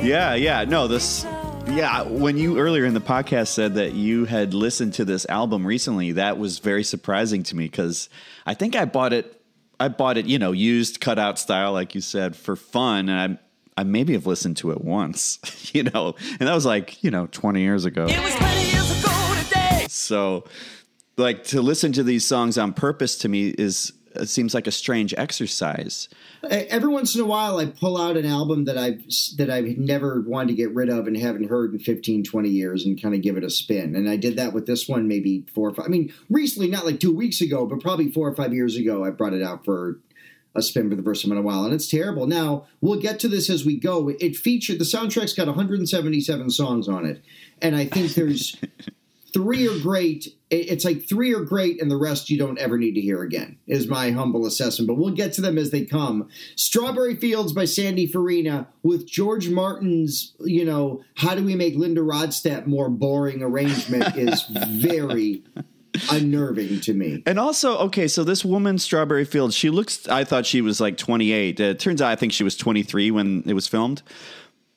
Yeah, yeah. No, this. Yeah, when you earlier in the podcast said that you had listened to this album recently, that was very surprising to me because I think I bought it. I bought it, you know, used cutout style, like you said, for fun, and I. I maybe have listened to it once, you know, and that was like, you know, 20 years ago. It was 20 years ago today. So, like to listen to these songs on purpose to me is it seems like a strange exercise. Every once in a while, I pull out an album that I've that I've never wanted to get rid of and haven't heard in 15, 20 years and kind of give it a spin. And I did that with this one maybe four or five. I mean, recently, not like two weeks ago, but probably four or five years ago, I brought it out for a spin for the first time in a while, and it's terrible. Now we'll get to this as we go. It featured the soundtrack's got 177 songs on it, and I think there's three are great. It's like three are great, and the rest you don't ever need to hear again. Is my humble assessment, but we'll get to them as they come. Strawberry Fields by Sandy Farina with George Martin's, you know, how do we make Linda Ronstadt more boring arrangement is very unnerving to me. And also, okay, so this woman, Strawberry Fields, she looks, I thought she was like 28. Uh, It turns out I think she was 23 when it was filmed.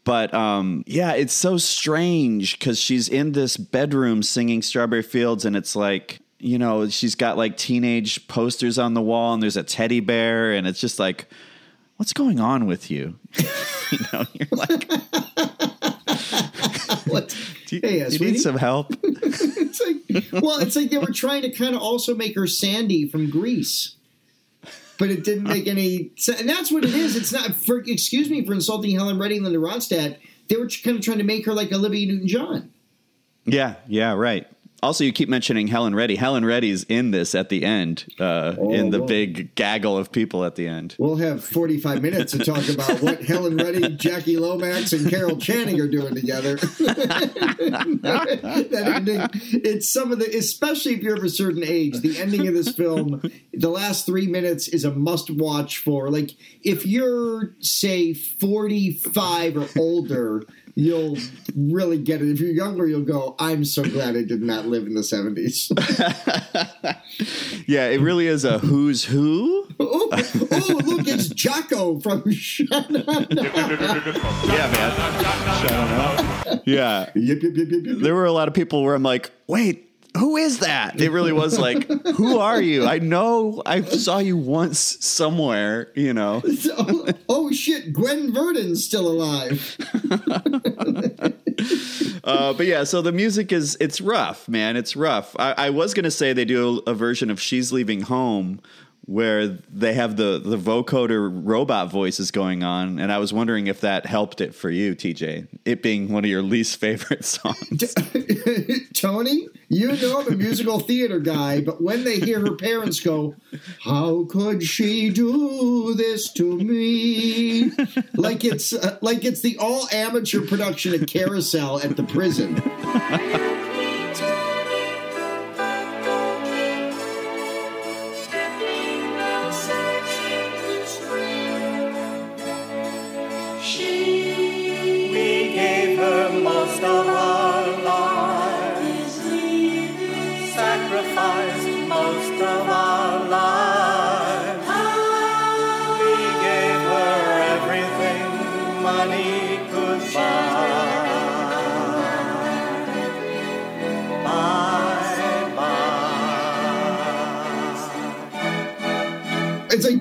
But um, yeah, it's so strange because she's in this bedroom singing Strawberry Fields, and it's like, you know, she's got like teenage posters on the wall, and there's a teddy bear, and it's just like, what's going on with you? you know, you're like, What? do you, Hey, uh, you need some help? it's like well, it's like they were trying to kind of also make her Sandy from Grease. But it didn't make any sense. And that's what it is. It's not, for, excuse me for insulting Helen Reddy Linda Ronstadt. They were kind of trying to make her like Olivia Newton John. Yeah, yeah, right. Also, you keep mentioning Helen Reddy. Helen Reddy's in this at the end, uh, Oh, in the whoa. big gaggle of people at the end. We'll have 45 minutes to talk about what Helen Reddy, Jackie Lomax, and Carol Channing are doing together. that ending, it's some of the, especially if you're of a certain age, the ending of this film, the last three minutes is a must watch for, like, if you're, say, 45 or older, you'll really get it. If you're younger, you'll go, I'm so glad I did not live in the 70s. Yeah, it really is a who's who. oh, oh, look, it's Jocko from Shut Yeah. There were a lot of people where I'm like, wait, who is that? It really was like, who are you? I know I saw you once somewhere, you know. oh, oh, shit, Gwen Verdon's still alive. Uh, but yeah, so the music is it's rough, man. It's rough. I, I was gonna say they do a, a version of "She's Leaving Home" where they have the the vocoder robot voices going on, and I was wondering if that helped it for you, TJ. It being one of your least favorite songs. Tony, you know I'm a musical theater guy, but when they hear her parents go, "How could she do this to me?" like it's uh, like it's the all amateur production of Carousel at the prison.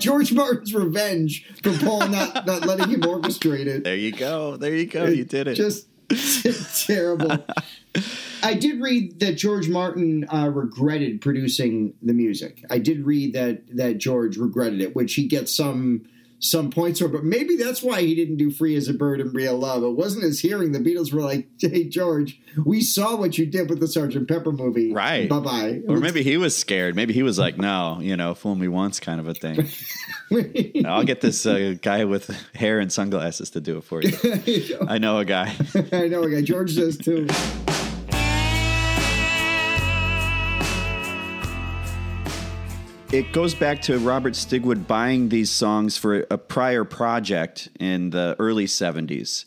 George Martin's revenge for Paul not, not letting him orchestrate it. There you go. There you go. You did it. Just terrible. I did read that George Martin uh, regretted producing the music. I did read that that George regretted it, which he gets some some points for. But maybe that's why he didn't do "Free as a Bird" and "Real Love." It wasn't his hearing. The Beatles were like, "Hey, George, we saw what you did with the Sgt. Pepper movie. Right. Bye bye." Or maybe he was scared. Maybe he was like, no, you know, fool me once kind of a thing. I'll get this uh, guy with hair and sunglasses to do it for you. I know a guy. I know a guy. George does too. It goes back to Robert Stigwood buying these songs for a prior project in the early 70s.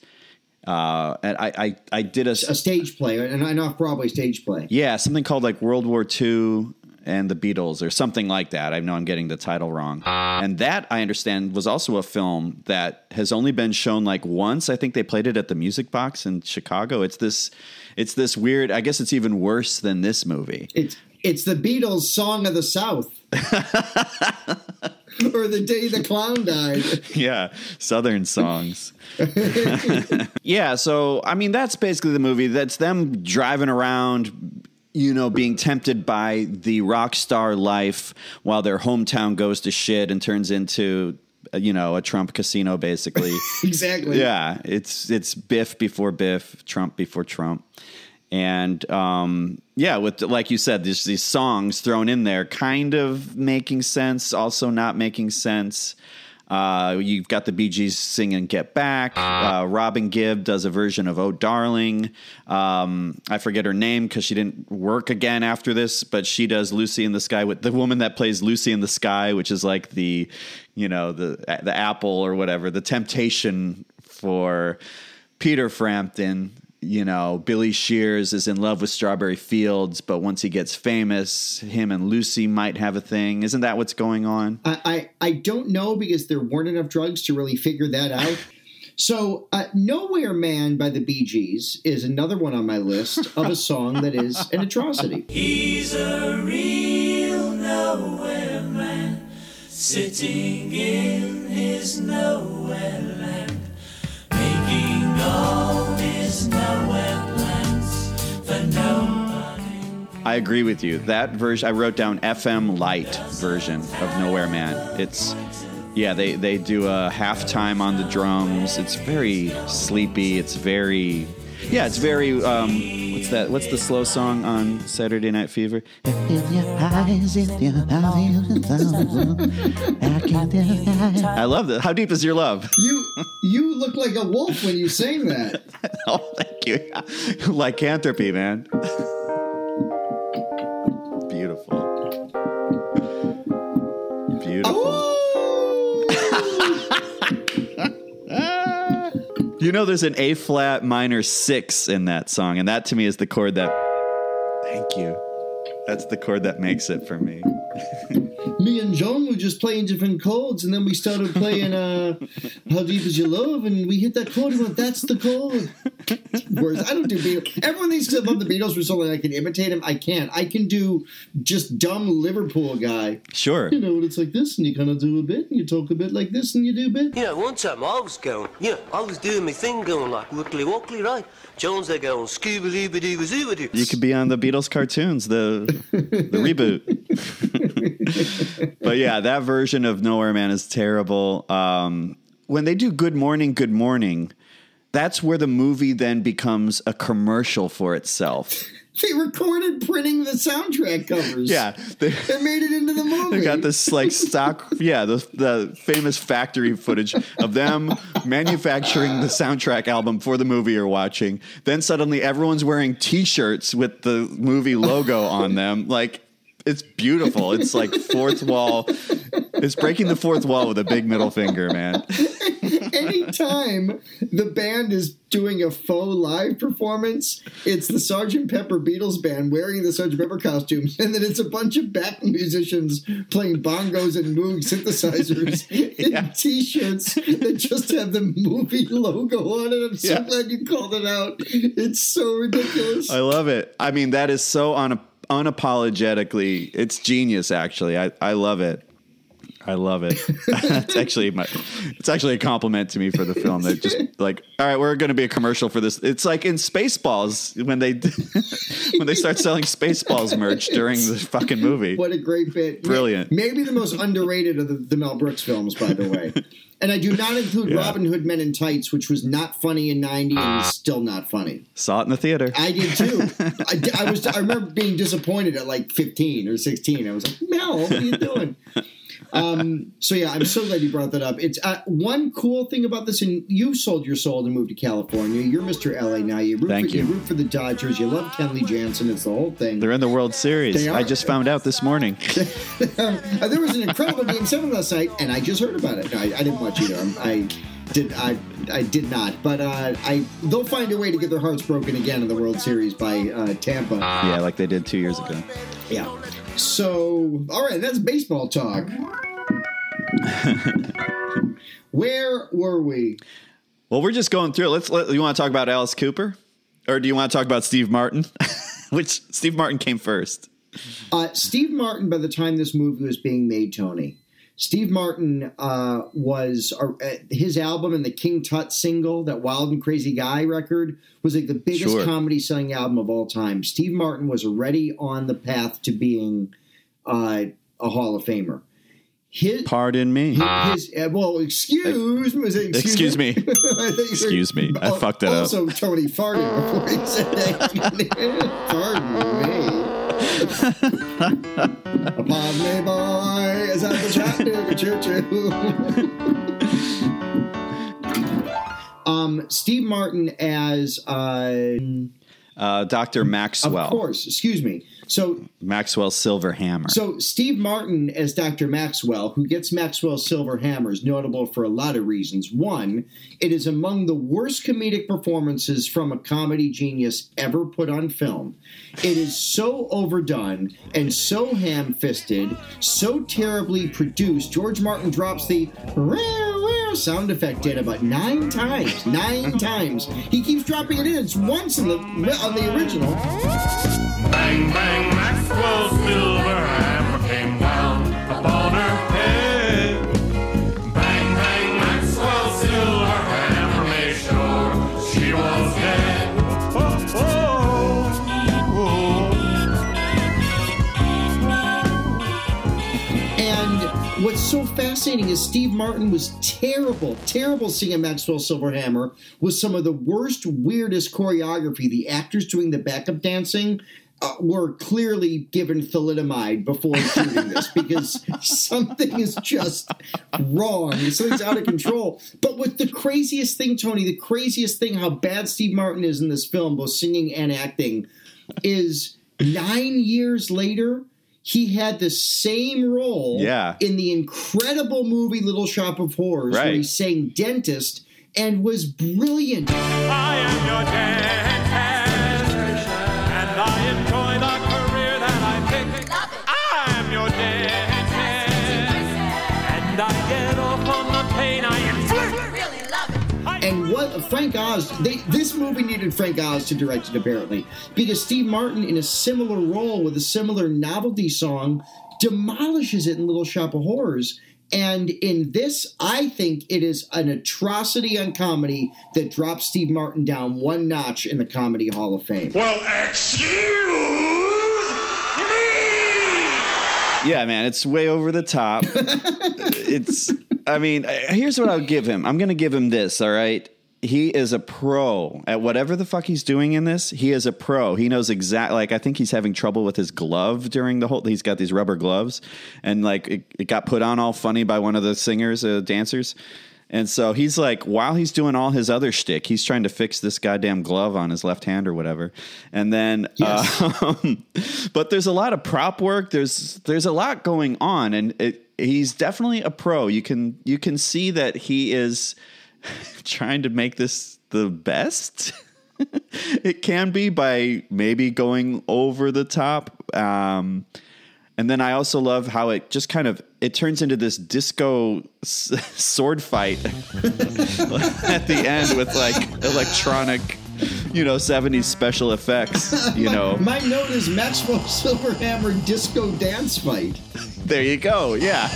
Uh, and I, I, I did a, A stage play, an an off-Broadway stage play. yeah, something called like World War II and the Beatles or something like that. I know I'm getting the title wrong. And that I understand was also a film that has only been shown like once. I think they played it at the Music Box in Chicago. It's this it's this weird, I guess it's even worse than this movie. It's it's the Beatles' "Song of the South," or "The Day the Clown Died." yeah, Southern songs. yeah, so I mean that's basically the movie. That's them driving around, you know, being tempted by the rock star life while their hometown goes to shit and turns into you know, a Trump casino basically. exactly. Yeah, it's it's Biff before Biff, Trump before Trump. And um, yeah, with like you said, there's these songs thrown in there, kind of making sense, also not making sense. Uh, you've got the Gees singing "Get Back." Uh, Robin Gibb does a version of "Oh Darling." Um, I forget her name because she didn't work again after this, but she does "Lucy in the Sky" with the woman that plays Lucy in the Sky, which is like the, you know, the the apple or whatever, the temptation for Peter Frampton. You know, Billy Shears is in love with Strawberry Fields, but once he gets famous, him and Lucy might have a thing. Isn't that what's going on? I, I I don't know because there weren't enough drugs to really figure that out. So, uh, "Nowhere Man" by the Bee Gees is another one on my list of a song that is an atrocity. He's a real nowhere man, sitting in his nowhere land, making all I agree with you. That version I wrote down FM light version of Nowhere Man. It's yeah, they they do a halftime on the drums. It's very sleepy. It's very yeah, it's very um what's that? What's the slow song on Saturday Night Fever? I love that. How deep is your love? You you look like a wolf when you sing that. oh, thank you. Lycanthropy, man. You know, there's an A flat minor six in that song, and that to me is the chord that. Thank you. That's the chord that makes it for me. Me and John were just playing different chords, and then we started playing uh, "How Deep Is Your Love," and we hit that chord. And went, That's the chord. Whereas I don't do Beatles. Everyone thinks I love the Beatles for something I can imitate them. I can't. I can do just dumb Liverpool guy. Sure. You know, it's like this, and you kind of do a bit, and you talk a bit like this, and you do a bit. Yeah, one time I was going, yeah, I was doing my thing going like wickly wockly, right? Jones doo zooby doo. You could be on the Beatles cartoons, the the reboot. but yeah, that version of Nowhere Man is terrible. Um, when they do Good Morning, Good Morning, that's where the movie then becomes a commercial for itself. They recorded printing the soundtrack covers. Yeah, they, They made it into the movie. they got this like stock, yeah, the the famous factory footage of them manufacturing the soundtrack album for the movie you're watching. Then suddenly everyone's wearing T-shirts with the movie logo on them, like. It's beautiful. It's like fourth wall. It's breaking the fourth wall with a big middle finger, man. Anytime the band is doing a faux live performance, it's the Sgt. Pepper Beatles band wearing the Sgt. Pepper costumes, and then it's a bunch of back musicians playing bongos and Moog synthesizers in t-shirts that just have the movie logo on it. I'm so Yeah. glad you called it out. It's so ridiculous. I love it. I mean, that is so un- unapologetically. It's genius. Actually, I I love it. I love it. it's actually my. It's actually a compliment to me for the film. That just like, all right, we're going to be a commercial for this. It's like in Spaceballs when they when they start selling Spaceballs merch during the fucking movie. What a great bit. Brilliant. Maybe the most underrated of the, the Mel Brooks films, by the way. And I do not include Yeah. Robin Hood Men in Tights, which was not funny in 90 and ah. is still not funny. Saw it in the theater. I did too. I, I was. I remember being disappointed at like 15 or 16. I was like, Mel, what are you doing? Um, so yeah, I'm so glad you brought that up. It's uh, one cool thing about this, and you sold your soul to move to California. You're Mr. LA now. You root, Thank for, you. root for the Dodgers. You love Kenley Jansen. It's the whole thing. They're in the World Series. I just found out this morning. Uh, there was an incredible game seven last night, and I just heard about it. No, I, I didn't watch either. I'm- I did. I I did not. But uh, I they'll find a way to get their hearts broken again in the World Series by uh, Tampa. yeah, like they did two years ago. Yeah. So all right, that's baseball talk. Where were we? Well, we're just going through it. Let's. Let, you want to talk about Alice Cooper, or do you want to talk about Steve Martin? Which Steve Martin came first. Uh, Steve Martin, by the time this movie was being made, Tony, Steve Martin uh, was uh, his album and the King Tut single, that Wild and Crazy Guy record, was like the biggest Sure. comedy selling album of all time. Steve Martin was already on the path to being uh, a Hall of Famer. His, Pardon me. his, uh, well, excuse me. Was Excuse me. I thought you were- Excuse me. I fucked it up. also, Tony farted before he said that. Pardon me. Me, boy, as I was Chattanooga choo choo. Um, Steve Martin as uh, Uh, Dr. Maxwell. of course. Excuse me. So Maxwell Silver Hammer. So Steve Martin as Dr. Maxwell, who gets Maxwell Silver Hammer, is notable for a lot of reasons. One, it is among the worst comedic performances from a comedy genius ever put on film. It is so overdone and so ham-fisted, so terribly produced. George Martin drops the sound effect in about nine times. Nine times. He keeps dropping it in. It's once in the on the original. Bang, bang, Maxwell Silver so fascinating is Steve Martin was terrible, terrible singing Maxwell Silverhammer with some of the worst, weirdest choreography. The actors doing the backup dancing uh, were clearly given thalidomide before shooting this because something is just wrong. Something's out of control. But with the craziest thing, Tony, the craziest thing, how bad Steve Martin is in this film, both singing and acting, is nine years later. He had the same role Yeah. in the incredible movie Little Shop of Horrors, where Right. he sang dentist and was brilliant. Frank Oz, they, this movie needed Frank Oz to direct it apparently, because Steve Martin, in a similar role with a similar novelty song, demolishes it in Little Shop of Horrors. And in this, I think it is an atrocity on comedy that drops Steve Martin down one notch in the Comedy Hall of Fame. Well, excuse me! Yeah, man, it's way over the top. it's, I mean, here's what I'll give him. I'm going to give him this, all right? He is a pro at whatever the fuck he's doing in this. He is a pro. He knows exactly, like, I think he's having trouble with his glove during the whole, he's got these rubber gloves, and like, it, it got put on all funny by one of the singers, uh, dancers. And so he's like, while he's doing all his other shtick, he's trying to fix this goddamn glove on his left hand or whatever. And then, um, but there's a lot of prop work. There's there's a lot going on, and it, he's definitely a pro. You can you can see that he is trying to make this the best. it can be by maybe going over the top. Um, and then I also love how it just kind of it turns into this disco s- sword fight at the end with like electronic, you know, 70s special effects, you know. My note is Maxwell Silverhammer disco dance fight. There you go. Yeah.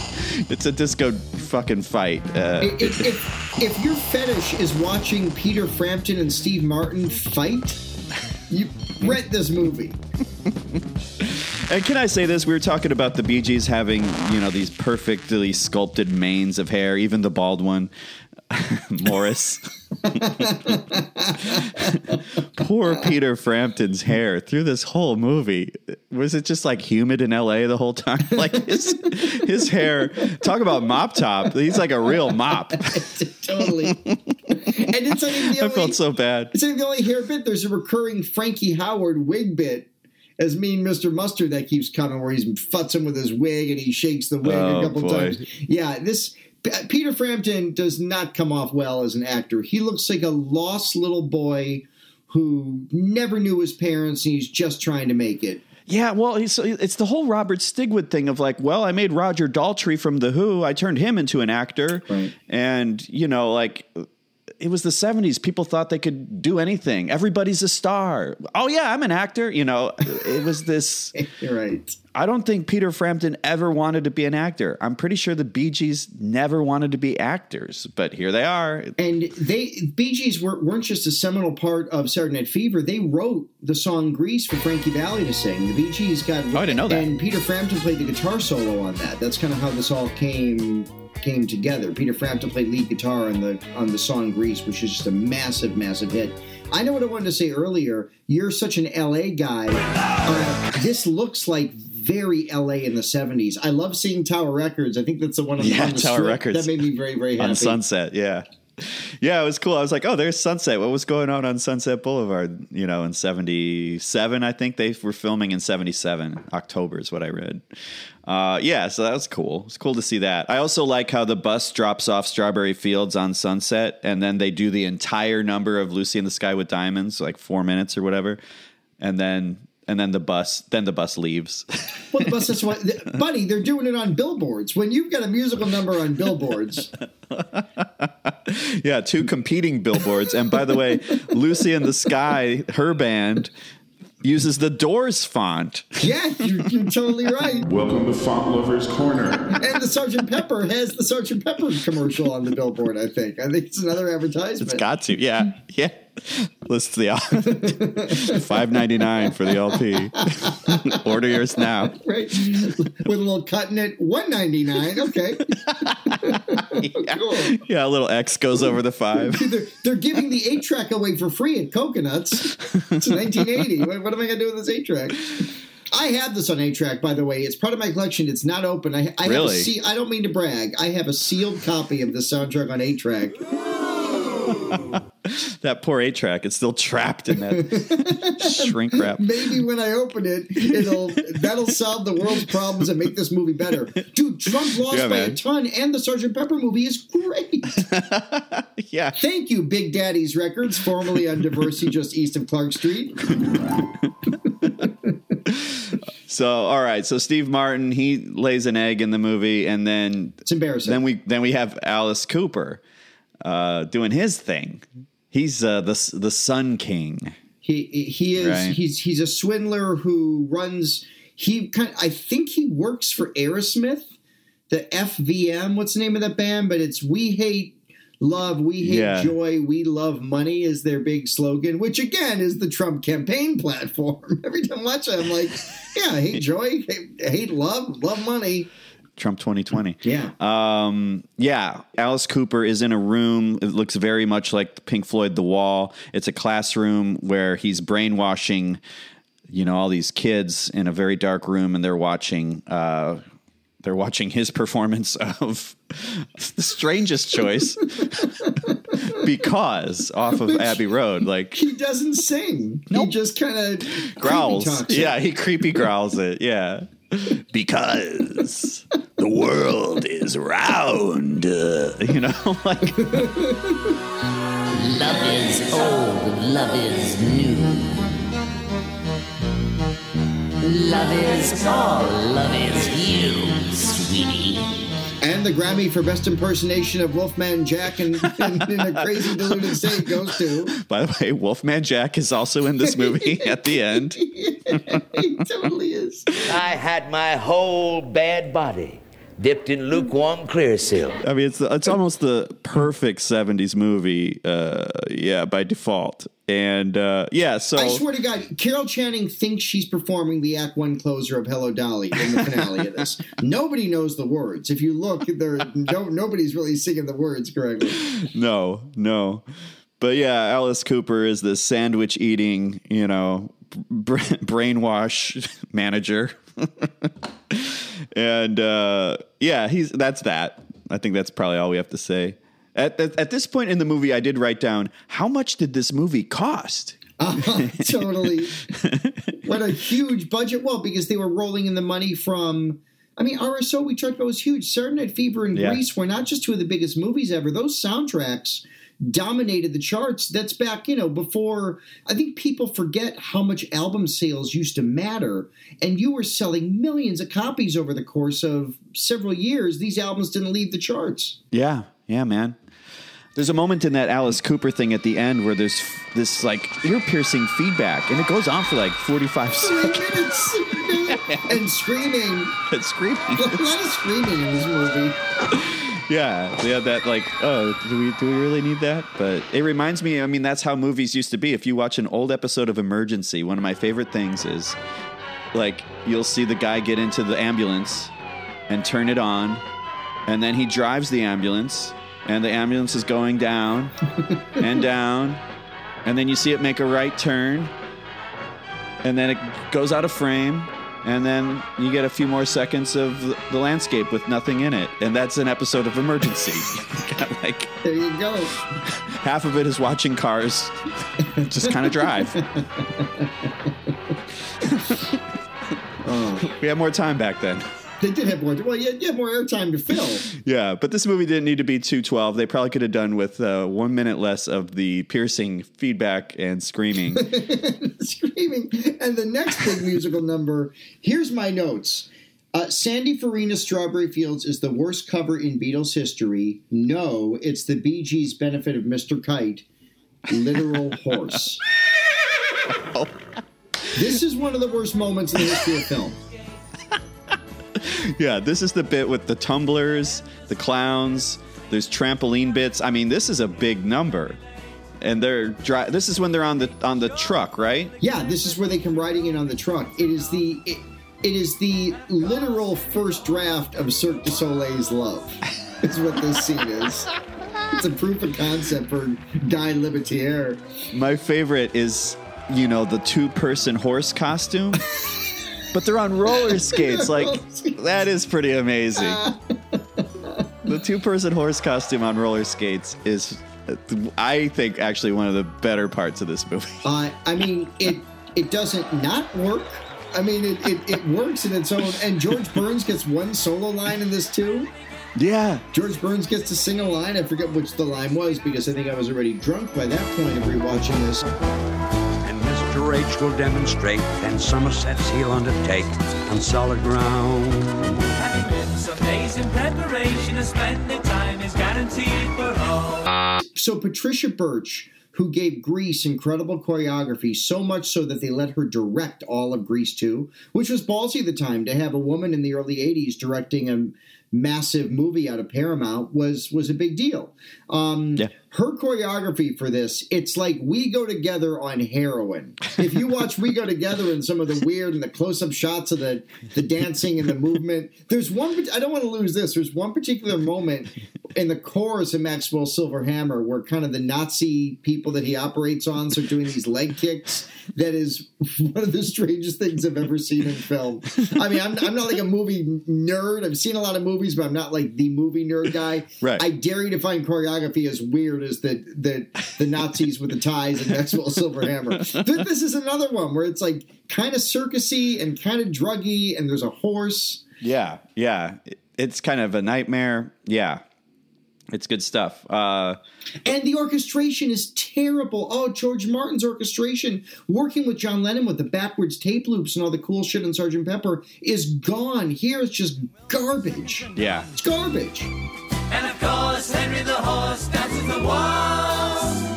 It's a disco fucking fight. Uh, If, if, if your fetish is watching Peter Frampton and Steve Martin fight, you rent this movie. And can I say this? We were talking about the Bee Gees having, you know, these perfectly sculpted manes of hair, even the bald one, Maurice. Poor Peter Frampton's hair through this whole movie. Was it just like humid in LA the whole time? Like his his hair, talk about mop top. He's like a real mop. totally. And it's even the I only, felt so bad. It's even the only hair bit. There's a recurring Frankie Howerd wig bit as Mean Mr. Mustard that keeps coming, where he's futzing with his wig and he shakes the wig Oh, a couple boy. times. Yeah, this Peter Frampton does not come off well as an actor. He looks like a lost little boy who never knew his parents and he's just trying to make it. Yeah, well, it's, it's the whole Robert Stigwood thing of like, well, I made Roger Daltrey from The Who. I turned him into an actor. Right. And, you know, like, it was the 70s. People thought they could do anything. Everybody's a star. Oh, yeah, I'm an actor. You know, it was this. Right. I don't think Peter Frampton ever wanted to be an actor. I'm pretty sure the Bee Gees never wanted to be actors, but here they are. And they Bee Gees were, weren't just a seminal part of Saturday Night Fever. They wrote the song "Grease" for Frankie Valli to sing. The Bee Gees got. Oh, I didn't know that. And Peter Frampton played the guitar solo on that. That's kind of how this all came came together. Peter Frampton played lead guitar on the on the song "Grease," which is just a massive, massive hit. I know what I wanted to say earlier. You're such an LA guy. Uh, this looks like very LA in the 70s. I love seeing Tower Records. I think that's the one on, Yeah, on the Tower strip. Records. That made me very, very happy. on Sunset. Yeah. Yeah, it was cool. I was like, oh, there's Sunset. What was going on on Sunset Boulevard? You know, in 77, I think they were filming in 77. October is what I read. Uh, yeah, so that was cool. It's cool to see that. I also like how the bus drops off Strawberry Fields on Sunset, and then they do the entire number of Lucy in the Sky with Diamonds, like four minutes or whatever. And then. And then the bus, then the bus leaves. Well, the bus that's why, buddy, they're doing it on billboards. When you've got a musical number on billboards, yeah, two competing billboards. And by the way, Lucy in the Sky, her band, uses the Doors font. yeah, you're, you're totally right. Welcome to Font Lovers Corner. And the Sergeant Pepper has the Sergeant Pepper commercial on the billboard. I think. I think it's another advertisement. It's got to. Yeah. Yeah. List the. Five ninety nine for the LP. Order yours now. right? With a little cut in it, one ninety nine. Okay, cool. Yeah, a little X goes over the five. They're, they're giving the eight track away for free at Coconuts. It's 1980. What, what am I going to do with this eight track? I have this on eight track, by the way. It's part of my collection. It's not open. I, I have a Really? se- I don't mean to brag. I have a sealed copy of the soundtrack on eight track. That poor eight track. It's still trapped in that shrink wrap. Maybe when I open it, it'll that'll solve the world's problems and make this movie better. Dude, Trump lost Yeah, by a ton, and the Sergeant Pepper movie is great. yeah. Thank you, Big Daddy's Records, formerly on Diversey just east of Clark Street. So all right, so Steve Martin he lays an egg in the movie, and then it's embarrassing. Then we then we have Alice Cooper uh, doing his thing. He's uh, the the Sun King. He he is Right. he's he's a swindler who runs. He kind I think he works for Aerosmith, the FVM. What's the name of that band? But it's We Hate Love, We Hate Yeah. Joy, We Love Money is their big slogan, which again is the Trump campaign platform. Every time I watch it, I'm like, yeah, I hate joy, hate, hate love, love money. Trump 2020. Yeah. Um, yeah. Alice Cooper is in a room. It looks very much like Pink Floyd The Wall. It's a classroom where he's brainwashing, you know, all these kids in a very dark room and they're watching uh they're watching his performance of the strangest choice because off of Abbey Road, like He doesn't sing. He just kind of growls. Yeah, he creepy growls it. Yeah. Because the world is round. uh, you know, like Love is old, love is new. Love is all, love is you, sweetie. And the Grammy for Best Impersonation of Wolfman Jack in, in, in a crazy deluded state goes to. By the way, Wolfman Jack is also in this movie at the end. he totally is. I had my whole bad body dipped in lukewarm Clearasil. I mean, it's it's almost the perfect '70s movie, uh, yeah, by default. And uh, yeah, so I swear to God, Carol Channing thinks she's performing the Act One closer of Hello Dolly in the finale of this. Nobody knows the words. If you look, there no nobody's really singing the words correctly. no, no. But yeah, Alice Cooper is the sandwich eating, you know, brainwash manager. and uh, yeah, he's that's that. I think that's probably all we have to say. At, at, at this point in the movie, I did write down how much did this movie cost? totally. What a huge budget. Well, because they were rolling in the money from. I mean, RSO we talked about was huge. Saturday Night Fever and Yeah. Grease were not just two of the biggest movies ever. Those soundtracks dominated the charts. That's back, you know, before. I think people forget how much album sales used to matter, and you were selling millions of copies over the course of several years. These albums didn't leave the charts. Yeah, yeah, man. There's a moment in that Alice Cooper thing at the end where there's this like ear piercing feedback, and it goes on for like 45 seconds. and screaming. and screaming. A lot of screaming in this movie. Yeah, yeah, that like, oh, do we do we really need that? But it reminds me. I mean, that's how movies used to be. If you watch an old episode of Emergency, one of my favorite things is like you'll see the guy get into the ambulance and turn it on, and then he drives the ambulance, and the ambulance is going down and down, and then you see it make a right turn, and then it goes out of frame. And then you get a few more seconds of the- landscape with nothing in it, and that's an episode of Emergency. Like There you go. half of it is watching cars just kind of drive. we had more time back then. They did have more. Well, you you had more airtime to fill. Yeah, but this movie didn't need to be 212. They probably could have done with uh, one minute less of the piercing feedback and screaming. screaming. And the next big musical number. Here's my notes. Uh, Sandy Farina's Strawberry Fields is the worst cover in Beatles history. No, it's the Bee Gees' Benefit of Mr. Kite. Literal horse. This is one of the worst moments in the history of film. yeah, this is the bit with the tumblers, the clowns, there's trampoline bits. I mean, this is a big number. and they're dri- This is when they're on the on the truck, right? Yeah, this is where they come riding in on the truck. It is the it, it is the literal first draft of Cirque du Soleil's Love. Is what this scene is. It's a proof of concept for Guy Laliberté. My favorite is, you know, the two person horse costume. but they're on roller skates. Like, that is pretty amazing. the two person horse costume on roller skates is, I think, actually one of the better parts of this movie. Uh, I mean, it it doesn't not work. I mean, it, it, it works in its own. And George Burns gets one solo line in this too. Yeah. George Burns gets to sing a line. I forget which the line was because I think I was already drunk by that point of rewatching this. And Mr. H will demonstrate, and Somerset's he'll undertake on solid ground. Having been some days in preparation, a splendid time is guaranteed for all. So Patricia Birch, who gave Grease incredible choreography, so much so that they let her direct all of Grease 2, which was ballsy at the time to have a woman in the early 80s directing a massive movie out of Paramount was was a big deal. Um, Her choreography for this, it's like we go together on heroin. If you watch We Go Together and some of the weird and the close up shots of the the dancing and the movement, there's one. I don't want to lose this. There's one particular moment in the chorus of Maxwell Silver Hammer where kind of the Nazi people that he operates on start doing these leg kicks. That is one of the strangest things I've ever seen in film. I mean, I'm, I'm not like a movie nerd. I've seen a lot of movies, but I'm not like the movie nerd guy. Right. I dare you to find choreography as weird as the the, the Nazis with the ties and Maxwell Silver Hammer. This is another one where it's like kind of circusy and kind of druggy, and there's a horse. Yeah, yeah. It's kind of a nightmare. Yeah. It's good stuff. Uh, And the orchestration is terrible. Oh, George Martin's orchestration, working with John Lennon with the backwards tape loops and all the cool shit on Sgt. Pepper, is gone. Here it's just garbage. yeah. It's garbage. And of course, Henry the horse dances the waltz.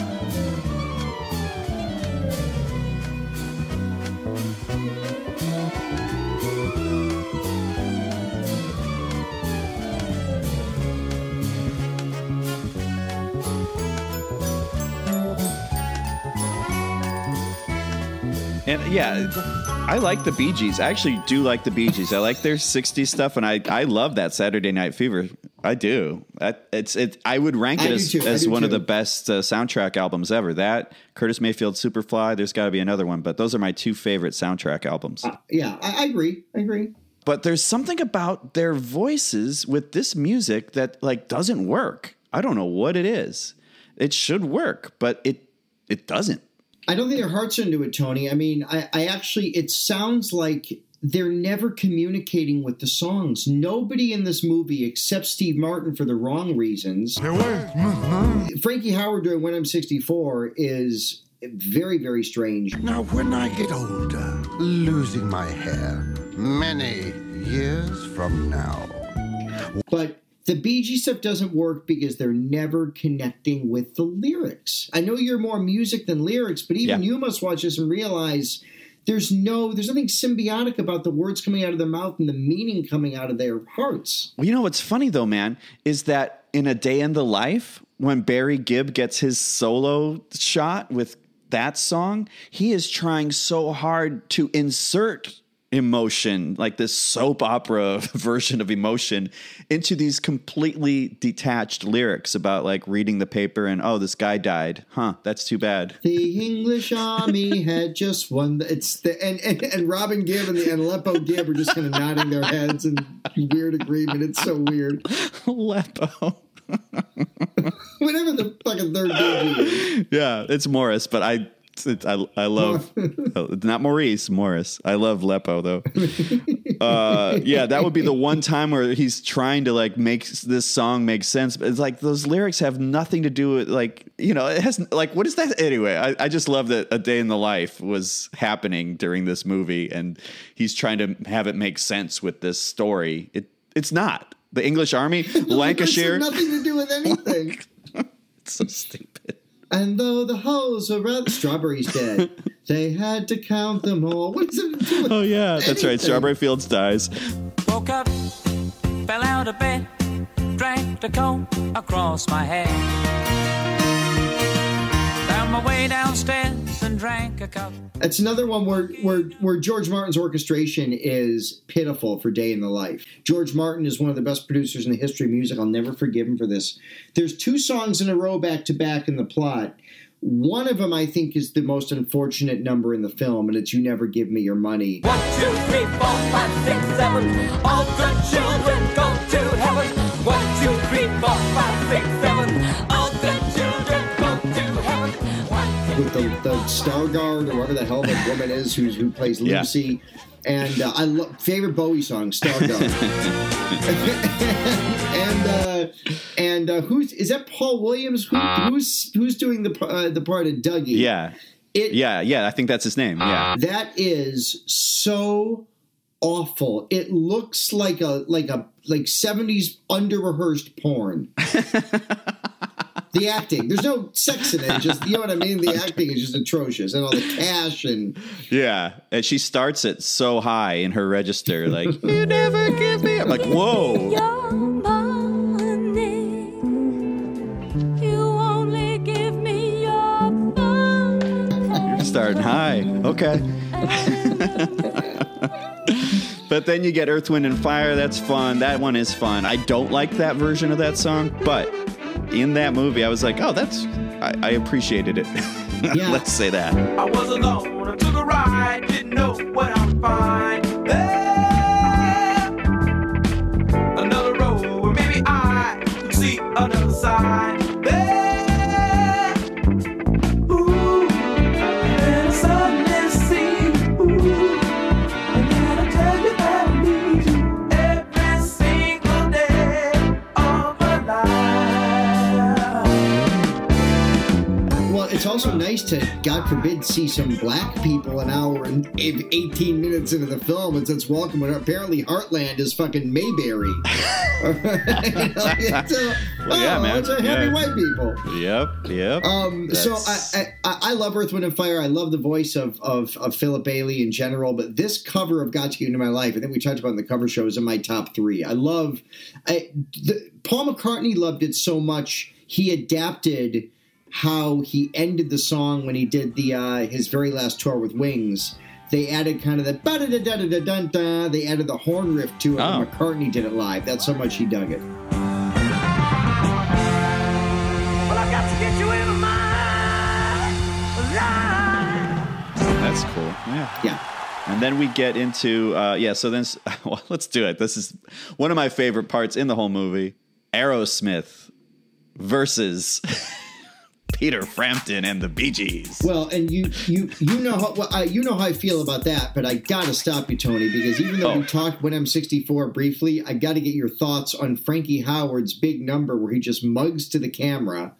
And yeah, I like the Bee Gees. I actually do like the Bee Gees. I like their 60s stuff, and I, I love that Saturday Night Fever. I do. That, it's it. I would rank it as, too. As one of the best uh, soundtrack albums ever. That Curtis Mayfield Superfly. There's got to be another one, but those are my two favorite soundtrack albums. Yeah, I, I agree. I agree. but there's something about their voices with this music that like doesn't work. I don't know what it is. It should work, but it it doesn't. I don't think their hearts are into it, Tony. I mean, I, I actually, it sounds like they're never communicating with the songs. Nobody in this movie, except Steve Martin for the wrong reasons. Frankie Howerd doing When I'm 64 is very, very strange. Now, when I get older, losing my hair, many years from now. But the Bee Gees stuff doesn't work because they're never connecting with the lyrics. I know you're more music than lyrics, but even Yeah. you must watch this and realize there's no, there's nothing symbiotic about the words coming out of their mouth and the meaning coming out of their hearts. Well, you know what's funny though, man, is that in a day in the life, when Barry Gibb gets his solo shot with that song, he is trying so hard to insert emotion, like this soap opera version of emotion, into these completely detached lyrics about like reading the paper and oh, this guy died. Huh, that's too bad. The English army had just won. The, it's the and, and and Robin Gibb and the and Aleppo Gibb are just kind of nodding their heads in weird agreement. It's so weird. Aleppo. Whatever the fucking third is. yeah, it's Morris, but I I, I love not Maurice Morris. I love Lepo though. Uh, yeah, that would be the one time where he's trying to like make this song make sense, but it's like those lyrics have nothing to do with like you know it has like what is that anyway? I, I just love that a day in the life was happening during this movie, and he's trying to have it make sense with this story. It it's not the English Army, Lancashire. It's nothing to do with anything. It's so stupid. And though the hoes were red, strawberries dead, they had to count them all. What does it do with Oh yeah, that's right. Strawberry Fields dies. Woke up, fell out of bed, dragged a coat across my head. My way downstairs and drank a cup. It's another one where, where where George Martin's orchestration is pitiful for Day in the Life. George Martin is one of the best producers in the history of music. I'll never forgive him for this. There's two songs in a row back to back in the plot. One of them I think is the most unfortunate number in the film, and it's "You Never Give Me Your Money." One, two, three, four, five, six, seven. All good children go to heaven. One, two, three, four, five, six, seven. With the, the Stargard or whatever the hell the woman is who's, who plays Yeah. Lucy. And uh, I love favorite Bowie song, Stargard. and uh, and uh, who's is that? Paul Williams? Who, who's who's doing the uh, the part of Dougie? Yeah. It- yeah, yeah, I think that's his name. Yeah. That is so awful. It looks like a like a like seventies under rehearsed porn. the acting, there's no sex in it. Just you know what I mean. The acting is just atrocious, and all the cash and Yeah. And she starts it so high in her register, like, you never give me. I'm like, whoa. You only give me your money. You're starting high. Okay. but then you get Earth, Wind, and Fire. That's fun. That one is fun. I don't like that version of that song, but in that movie, I was like, oh, that's. I, I appreciated it. Let's say that. Also nice to, God forbid, see some black people an hour and 18 minutes into the film and says, Welcome, when apparently Heartland is fucking Mayberry. You know, a- Well, yeah, oh, man. It's a happy Yeah. white people. Yep, yep. Um, so I, I I I love Earth, Wind, and Fire. I love the voice of, of of Philip Bailey in general, but this cover of "Got to Get Into My Life," I think we talked about in the cover show, is in my top three. I love. I, the, Paul McCartney loved it so much he adapted how he ended the song when he did the uh, his very last tour with Wings. They added kind of the ba da da da da da da. They added the horn riff to it. and Oh. McCartney did it live. That's how much he dug it. Well, I got to get you into my life. That's cool. Yeah. Yeah. And then we get into uh, yeah. So then, well, let's do it. This is one of my favorite parts in the whole movie: Aerosmith versus Peter Frampton and the Bee Gees. Well, and you you you know how well, I, you know how I feel about that, but I gotta stop you, Tony, because even though Oh. we talked when I'm 64 briefly, I got to get your thoughts on Frankie Howerd's big number where he just mugs to the camera.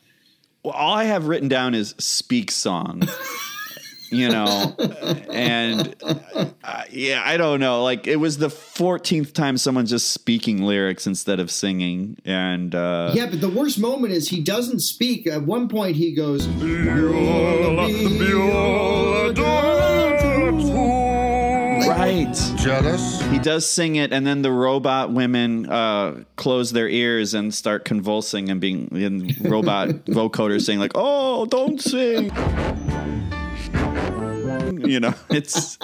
Well, all I have written down is "speak song." you know, and uh, yeah, I don't know. Like it was the 14th time someone's just speaking lyrics instead of singing, and uh, yeah, but the worst moment is he doesn't speak. At one point, he goes, "Viola, viola, Right. Jealous? He does sing it, and then the robot women uh, close their ears and start convulsing and being in robot vocoders saying like, "Oh, don't sing." You know, it's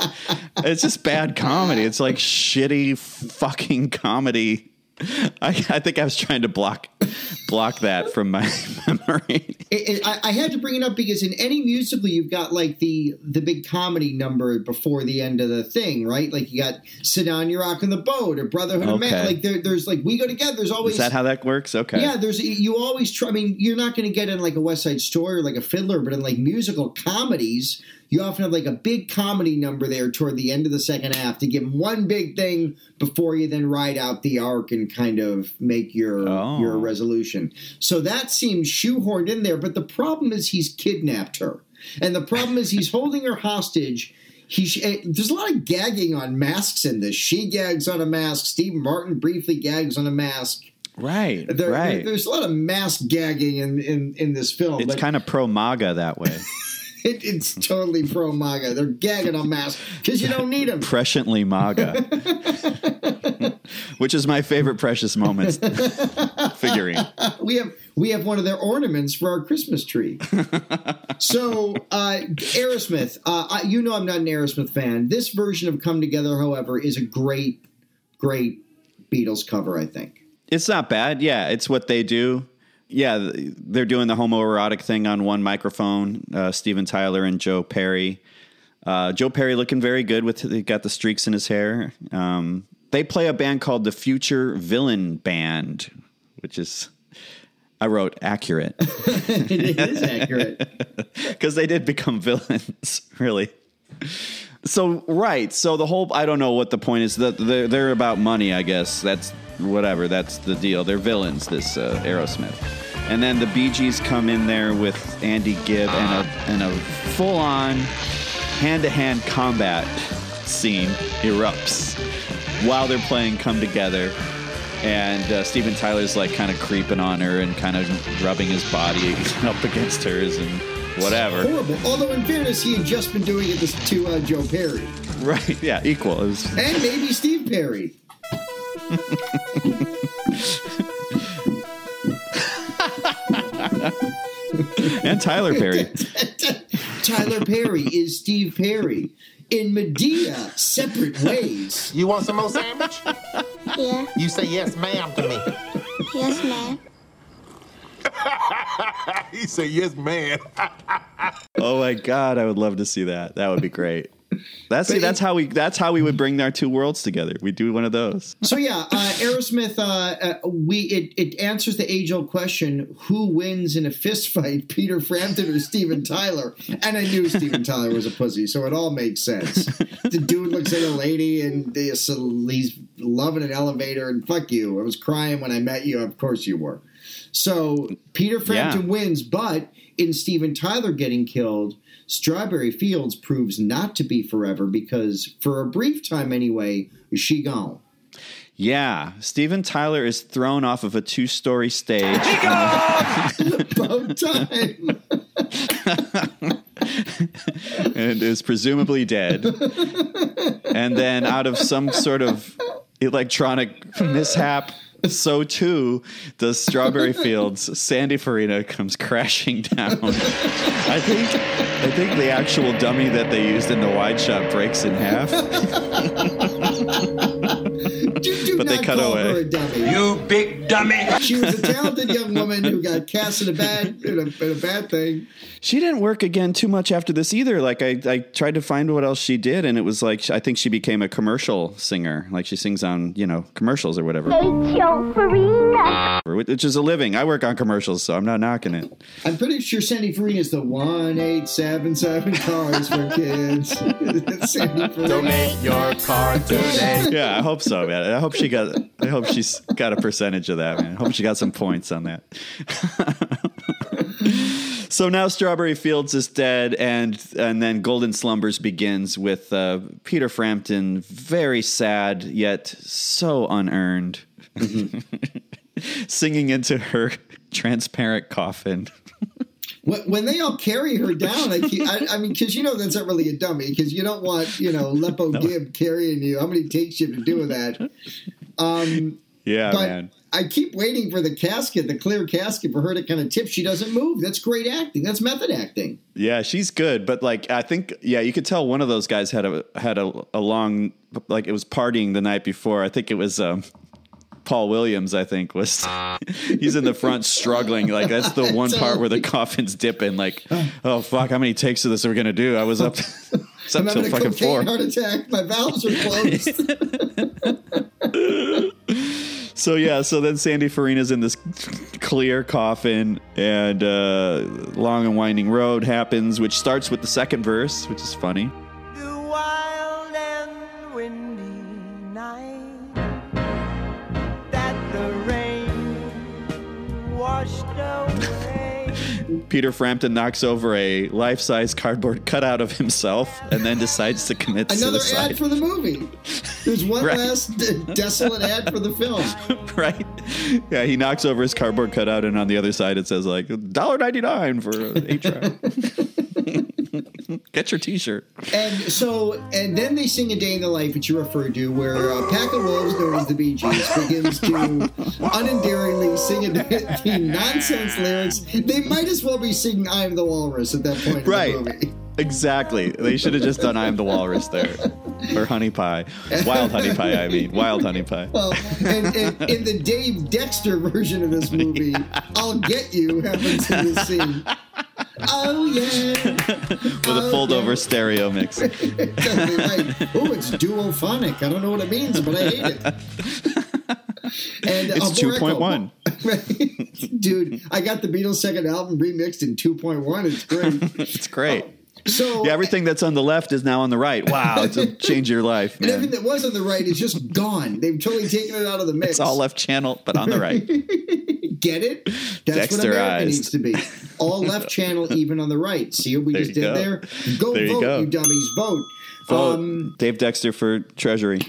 it's just bad comedy. It's like shitty fucking comedy. I, I think I was trying to block block that from my memory. It, it, I, I had to bring it up because in any musical, you've got like the the big comedy number before the end of the thing, right? Like you got "Sit Down, You're Rocking the Boat" or "Brotherhood of Man." Like there, there's like "We Go Together." There's always Is that how that works? Okay. Yeah, there's you always try. I mean, you're not going to get in like a West Side Story or like a Fiddler, but in like musical comedies, you often have like a big comedy number there toward the end of the second half to give one big thing before you then ride out the arc and kind of make your Oh. your resolution. So that seems shoehorned in there. But the problem is he's kidnapped her, and the problem is he's holding her hostage. He, eh, there's a lot of gagging on masks in this. She gags on a mask. Steve Martin briefly gags on a mask. Right. There, right. There's a lot of mask gagging in, in, in this film. it's kind of pro MAGA that way. It, it's totally pro MAGA. They're gagging on masks because you don't need them. Presciently MAGA, which is my favorite Precious Moments figurine. we have we have one of their ornaments for our Christmas tree. so uh, Aerosmith, uh, I, you know I'm not an Aerosmith fan. This version of Come Together, however, is a great, great Beatles cover. I think. It's not bad. Yeah, it's what they do. Yeah, they're doing the homoerotic thing on one microphone. Uh, Steven Tyler and Joe Perry. Uh, Joe Perry looking very good with he got the streaks in his hair. Um, they play a band called the Future Villain Band, which is I wrote accurate. it is accurate because they did become villains, really. So right, so the whole I don't know what the point is. That they're, they're about money, I guess. That's whatever. That's the deal. They're villains. This uh, Aerosmith, and then the Bee Gees come in there with Andy Gibb and a and a full on hand to hand combat scene erupts while they're playing "Come Together." and uh, Steven Tyler's like kind of creeping on her and kind of rubbing his body up against hers and whatever. Horrible. Although in fairness, he had just been doing it to uh, Joe Perry. Right? Yeah, equal. Was... And maybe Steve Perry. and Tyler Perry. Tyler Perry is Steve Perry. In Madea, separate ways. You want some more sandwich? Yeah. You say yes, ma'am, to me. Yes, ma'am. he said yes, man. oh my god, I would love to see that. That would be great. That's see, that's how we that's how we would bring our two worlds together. We do one of those. So yeah, uh, Aerosmith. Uh, uh, we it, it answers the age old question: Who wins in a fist fight, Peter Frampton or Steven Tyler? And I knew Steven Tyler was a pussy, so it all makes sense. the dude looks like a lady, and he's loving an elevator. And fuck you! I was crying when I met you. Of course you were. So Peter Frampton yeah. wins, but in Steven Tyler getting killed, Strawberry Fields proves not to be forever because, for a brief time anyway, she gone. Yeah, Steven Tyler is thrown off of a two-story stage. About time. and is presumably dead. And then, out of some sort of electronic mishap, so too does Strawberry Fields. Sandy Farina comes crashing down. I think I think the actual dummy that they used in the wide shot breaks in half. do, do but they cut away. You big dummy! She was a talented young woman who got cast in a bad in a, in a bad thing. She didn't work again too much after this either. Like I, I tried to find what else she did, and it was like I think she became a commercial singer. Like she sings on you know commercials or whatever. H.O. Farina. Which is a living. I work on commercials, so I'm not knocking it. I'm pretty sure Sandy Farina is the one eight seven seven cars for kids. Donate your car today. Yeah, I hope so, man. I hope she got. I hope she's got a percentage of that, man. I hope she got some points on that. so now Strawberry Fields is dead, and and then Golden Slumbers begins with uh, Peter Frampton, very sad yet so unearned, singing into her transparent coffin. When they all carry her down, I, keep, I, I mean, because you know that's not really a dummy, because you don't want you know Lepo no. Gibb carrying you. How many takes you have to do with that? Um, yeah, but man. I keep waiting for the casket, the clear casket, for her to kind of tip. She doesn't move. That's great acting. That's method acting. Yeah, she's good, but like I think, yeah, you could tell one of those guys had a had a, a long like it was partying the night before. I think it was. Um, Paul Williams, I think, was he's in the front struggling. Like that's the one part where the coffin's dipping. Like, oh fuck, how many takes of this are we gonna do? I was up, was up I'm till having a fucking four. heart attack. My valves are closed. So yeah, so then Sandy Farina's in this clear coffin, and uh, long and winding road happens, which starts with the second verse, which is funny. Peter Frampton knocks over a life-size cardboard cutout of himself, and then decides to commit Another suicide. Another ad for the movie. There's one Right. last d- desolate ad for the film. right? Yeah, he knocks over his cardboard cutout, and on the other side it says like $1.99 for eight track. Get your T-shirt. And so, and then they sing a day in the life, which you referred to, where a pack of wolves known as the Bee Gees begins to unendearingly sing a, the nonsense lyrics. They might as well be singing "I Am the Walrus" at that point Right. in the movie. Exactly. They should have just done "I am the Walrus" there, or "Honey Pie," wild honey pie. I mean, wild honey pie. Well, and, and in the Dave Dexter version of this movie, "I'll Get You" happens in this scene. Oh yeah, With a fold-over stereo mix. exactly right. Oh, it's duophonic. I don't know what it means, but I hate it. And It's uh, two point one. dude. I got the Beatles' second album remixed in two point one. It's great. It's great. So Yeah, everything that's on the left is now on the right. Wow, it's a change your life, Man. and everything that was on the right is just gone. They've totally taken it out of the mix. It's all left channel, but on the right. Get it? That's what America needs to be. All left channel, even on the right. See what we There just you did go. there? Go There you vote, go. you dummies, vote. Vote Um, Dave Dexter for Treasury.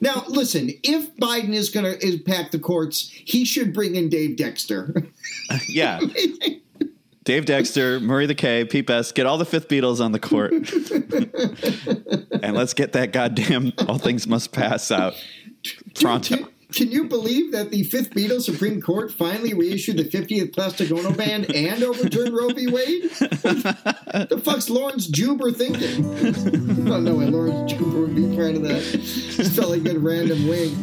now, listen. If Biden is going to pack the courts, he should bring in Dave Dexter. Yeah. Dave Dexter, Murray the K, Pete Best, get all the fifth Beatles on the court. and let's get that goddamn All Things Must Pass out. Pronto. Can, can you believe that the Fifth Beatle Supreme Court finally reissued the 50th Plastic Ono ban and overturned Roe v. Wade? the fuck's Laurence Juber thinking? I don't know way, Laurence Juber would be part of that. Just felt like a good random wing.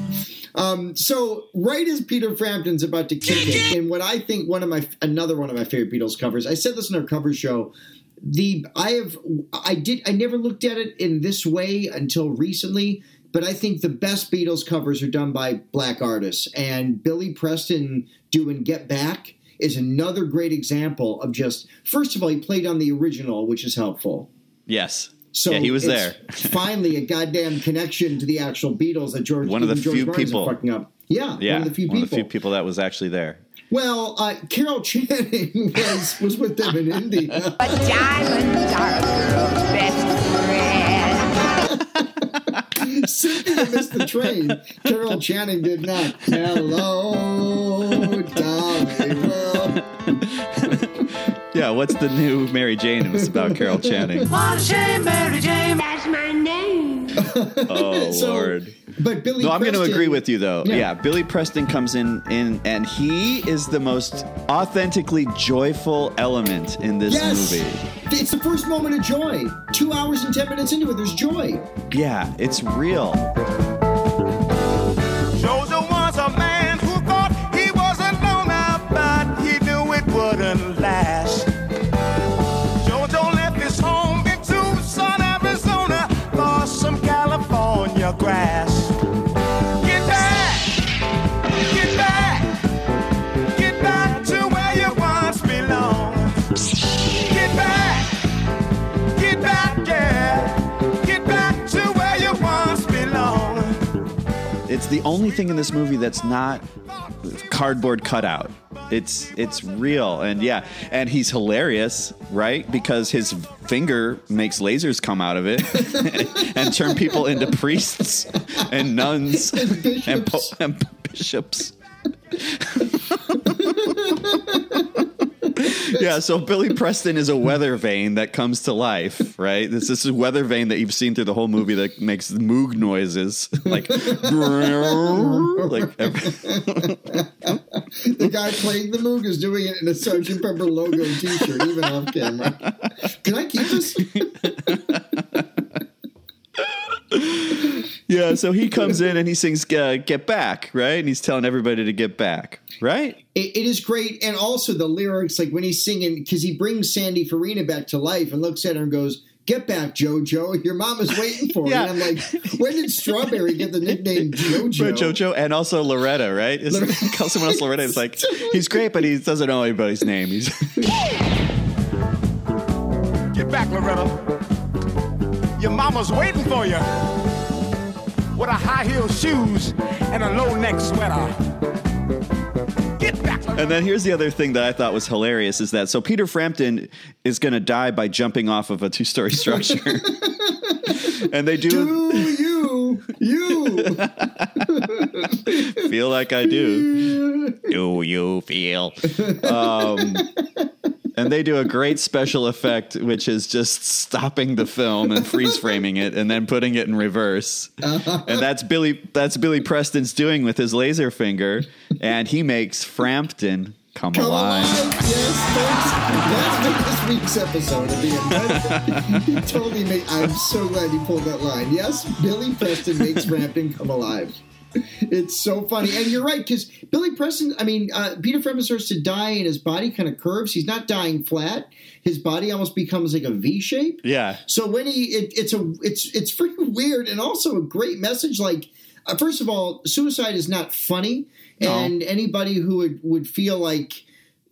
Um, so right as Peter Frampton's about to kick it, in what I think one of my another one of my favorite Beatles covers, I said this in our cover show. The I have I did I never looked at it in this way until recently, but I think the best Beatles covers are done by black artists, and Billy Preston doing "Get Back" is another great example of just first of all he played on the original, which is helpful. Yes. So yeah, he was it's there. finally, a goddamn connection to the actual Beatles that George One of the George few Martin's people. fucking up. Yeah, Yeah. one of the few one of the few people that was actually there. Well, uh, Carol Channing was was with them in India. Diamonds are a girl's best friend. Cynthia missed the train. Carol Channing did not. Hello, darling. Well, Yeah, what's the new Mary Jane? It was about Carol Channing. What a shame, Mary Jane. That's my name. Oh So- Lord. but Billy. No, I'm going to agree with you though. Yeah. Yeah. Billy Preston comes in in and he is the most authentically joyful element in this Yes, movie. it's the first moment of joy. Two hours and ten minutes into it, there's joy. Yeah, it's real. The only thing in this movie that's not cardboard cutout. It's it's real and yeah, and he's hilarious, right? Because his finger makes lasers come out of it and turn people into priests and nuns and, po- and bishops. yeah, so Billy Preston is a weather vane that comes to life, right? This, this is a weather vane that you've seen through the whole movie that makes moog noises, like, like every, The guy playing the Moog is doing it in a Sgt. Pepper logo T-shirt, even off camera. Can I keep this? Yeah. So he comes in and he sings uh, "Get Back," right? And he's telling everybody to get back, right? It, it is great, and also the lyrics, like when he's singing, because he brings Sandy Farina back to life and looks at her and goes, "Get back, JoJo! Your mom is waiting for you." Yeah. And I'm like, when did Strawberry get the nickname JoJo? Right, JoJo, and also Loretta, right? Is he calls someone else Loretta. It's like he's great, but he doesn't know anybody's name. He's Get back, Loretta. Your mama's waiting for you. With a high heel shoes and a low neck sweater. Get back, And then here's the other thing that I thought was hilarious is that so Peter Frampton is going to die by jumping off of a two story structure. and they do Do you, you, feel like I do. Do you feel? Um, and they do a great special effect, which is just stopping the film and freeze framing it, and then putting it in reverse. And uh-huh. that's Billy. That's Billy Preston's doing with his laser finger, and he makes Frampton come, Come alive. alive. Yes, that's, this week's episode of the totally made. I'm so glad you pulled that line. Yes, Billy Preston makes Frampton come alive. It's so funny, and you're right because Billy Preston. I mean, uh, Peter Frampton starts to die, and his body kind of curves. He's not dying flat. His body almost becomes like a V shape. Yeah. So when he, it, it's a, it's it's freaking weird, and also a great message. Like, uh, first of all, suicide is not funny, No. and anybody who would would feel like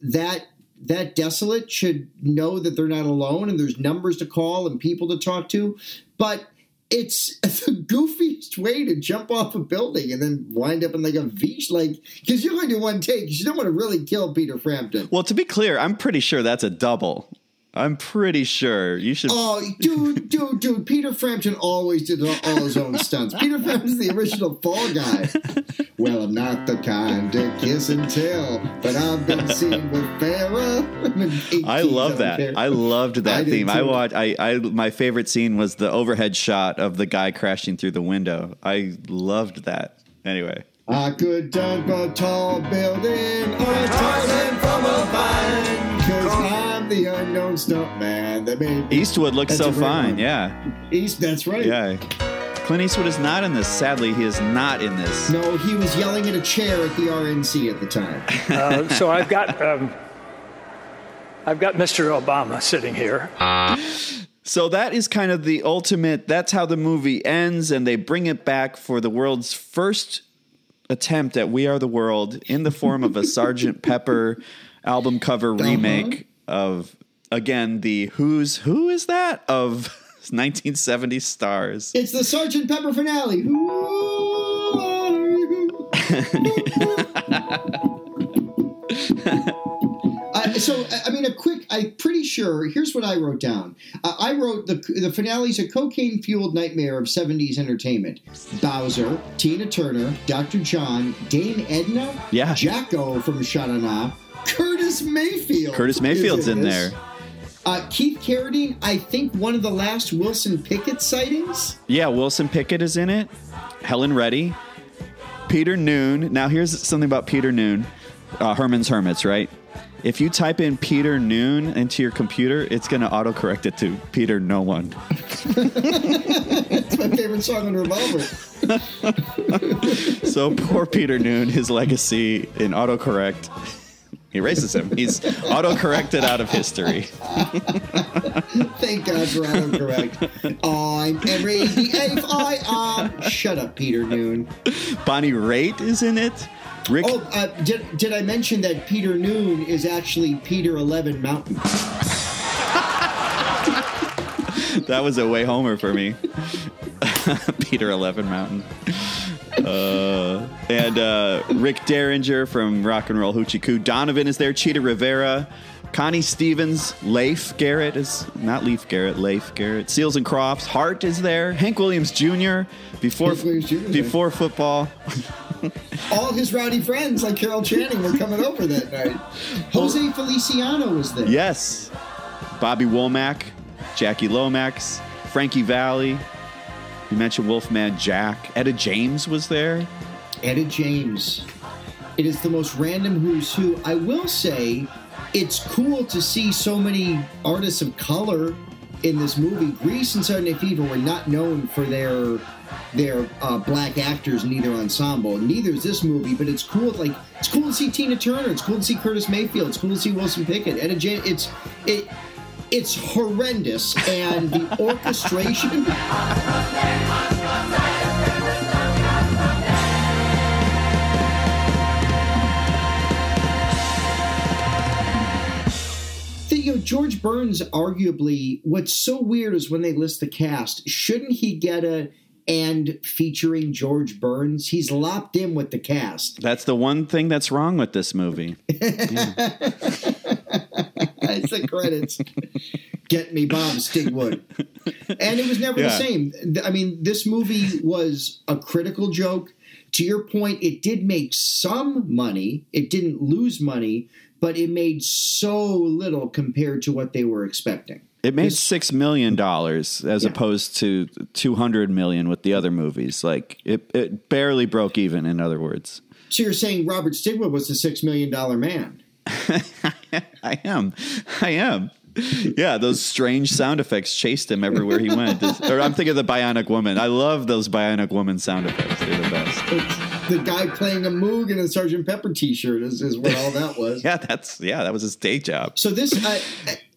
that that desolate should know that they're not alone, and there's numbers to call and people to talk to. But it's the goofiest way to jump off a building and then wind up in like a V, like because you're going to one take. You don't want to really kill Peter Frampton. Well, to be clear, I'm pretty sure that's a double. I'm pretty sure you should. Oh, dude, dude, dude! Peter Frampton always did all all his own stunts. Peter Frampton's the original fall guy. Well, I'm not the kind to kiss and tell, but I've been seen with Farrah. I love that. I loved that did theme. I watched. I, I my favorite scene was the overhead shot of the guy crashing through the window. I loved that. Anyway, I could jump a tall building or a Tarzan from a vine, cause I'm the unknown stuntman that made. Eastwood looks That's so fine. one. Yeah, East, that's right. yeah. Clint Eastwood is not in this. Sadly, he is not in this. No, he was yelling at a chair at the RNC at the time. Uh, so I've got um, I've got Mr. Obama sitting here. So that is kind of the ultimate. That's how the movie ends, and they bring it back for the world's first attempt at "We Are the World" in the form of a Sergeant Pepper album cover remake of again the Who's Who is that of 1970 stars. It's the Sergeant Pepper finale. Uh, so, I- mean, a quick. I'm pretty sure. Here's what I wrote down. Uh, I wrote the the finale's a cocaine fueled nightmare of 70s entertainment. Bowzer, Tina Turner, Dr. John, Dame Edna, Yeah. Jacko from Sha-Na-Na, Curtis Mayfield. Curtis Mayfield's in this. there. Uh, Keith Carradine, I think one of the last Wilson Pickett sightings. Yeah, Wilson Pickett is in it. Helen Reddy. Peter Noone. Now, here's something about Peter Noone. Uh, Herman's Hermits, right? If you type in Peter Noone into your computer, it's going to autocorrect it to Peter No One. It's my favorite song on Revolver. So poor Peter Noone, his legacy in autocorrect erases him. He's autocorrected out of history. Thank God for autocorrect. I'm Henry the Eighth. I am. Shut up, Peter Noone. Bonnie Raitt is in it. Rick. Oh, uh, did, did I mention that Peter Noone is actually Peter Eleven Mountain? That was a way homer for me. Peter Eleven Mountain. Uh, and uh, Rick Derringer from Rock and Roll Hoochie Coo. Donovan is there. Chita Rivera. Connie Stevens. Leif Garrett is not Leif Garrett. Leif Garrett. Seals and Crofts. Heart is there. Hank Williams Jr. Before Hank Williams Jr. before football. All his rowdy friends, like Carol Channing, were coming over that night. Jose Feliciano was there. Yes. Bobby Womack, Jackie Lomax, Frankie Valli. You mentioned Wolfman Jack. Etta James was there. Etta James. It is the most random who's who. I will say, it's cool to see so many artists of color in this movie. Grease and Saturday Night Fever were not known for their their uh, black actors in either ensemble. Neither is this movie, but it's cool. Like it's cool to see Tina Turner. It's cool to see Curtis Mayfield. It's cool to see Wilson Pickett. James. It's it. It's horrendous, and the orchestration. You know, George Burns, arguably, what's so weird is when they list the cast, shouldn't he get a and featuring George Burns? He's lopped in with the cast. That's the one thing that's wrong with this movie. It's the credits. Get me Bob Stigwood. And it was never Yeah. the same. I mean, this movie was a critical joke. to your point, it did make some money. It didn't lose money, but it made so little compared to what they were expecting. It made six million dollars as opposed to two hundred million with the other movies. Like it, it barely broke even. In other words, So you're saying Robert Stigwood was the six million dollar man? I am, I am. Yeah, those strange sound effects chased him everywhere he went. or I'm thinking of the Bionic Woman. I love those Bionic Woman sound effects. They're the best. It's the guy playing a Moog in a Sergeant Pepper T-shirt is, is what all that was. Yeah, that's yeah, that was his day job. So this uh,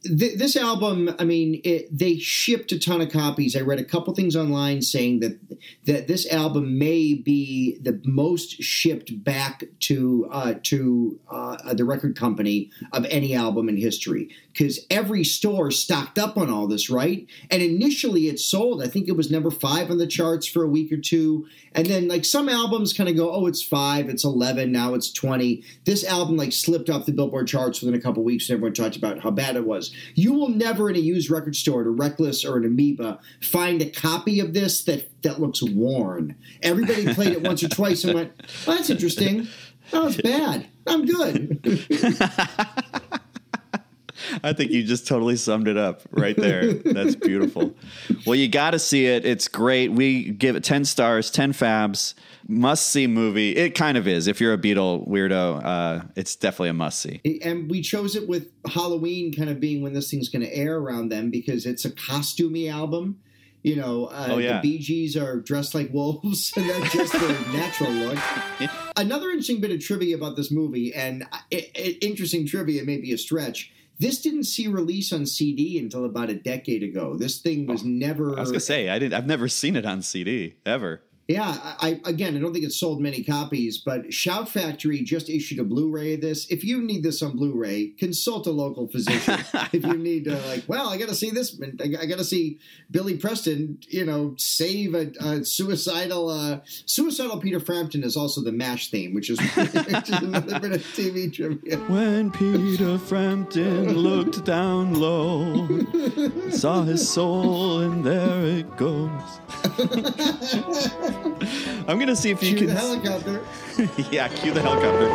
th- this album, I mean, it, they shipped a ton of copies. I read a couple things online saying that that this album may be the most shipped back to uh, to uh, the record company of any album in history because every store stocked up on all this, right? And initially, it sold. I think it was number five on the charts for a week or two, and then like some albums kind of go, oh, it's five, it's eleven, now it's twenty. This album like slipped off the Billboard charts within a couple weeks, and everyone talked about how bad it was. You will never in a used record store, at a Reckless or an Amoeba, find a copy of this that that looks worn. Everybody played it once or twice and went, "That's interesting." Oh, that was bad. I'm good. I think you just totally summed it up right there. That's beautiful. Well, you got to see it. It's great. We give it 10 stars, 10 fabs. Must see movie. It kind of is. If you're a Beatle weirdo, uh, it's definitely a must see. and we chose it with Halloween kind of being when this thing's going to air around them because it's a costumey album. You know, uh, Oh, yeah. the Bee Gees are dressed like wolves, and that's just their natural look. Another interesting bit of trivia about this movie, and i i interesting trivia, maybe a stretch. This didn't see release on CD until about a decade ago. This thing was never. I was gonna say I didn't. I've never seen it on CD ever. Yeah, I, I again, I don't think it sold many copies, but Shout Factory just issued a Blu-ray of this. If you need this on Blu-ray, consult a local physician. if you need, uh, like, well, I got to see this. I, got to see Billy Preston, you know, save a, a suicidal, uh, suicidal Peter Frampton is also the Mash theme, which is, which is another bit of TV trivia. When Peter Frampton looked down low, saw his soul, and there it goes. I'm gonna see if you Cue can. the helicopter. yeah, cue the helicopter.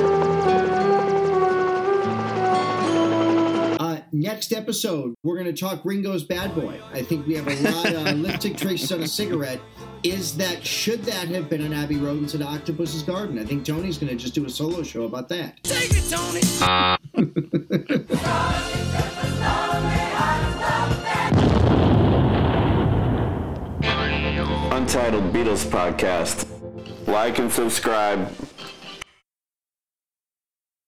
Uh, next episode, we're going to talk Ringo's Bad Boy. I think we have a lot of lipstick traces on a cigarette. Is that should that have been an Abbey Road instead of Octopus's Garden? I think Tony's going to just do a solo show about that. Take it, Tony. Untitled Beatles Podcast. Like and subscribe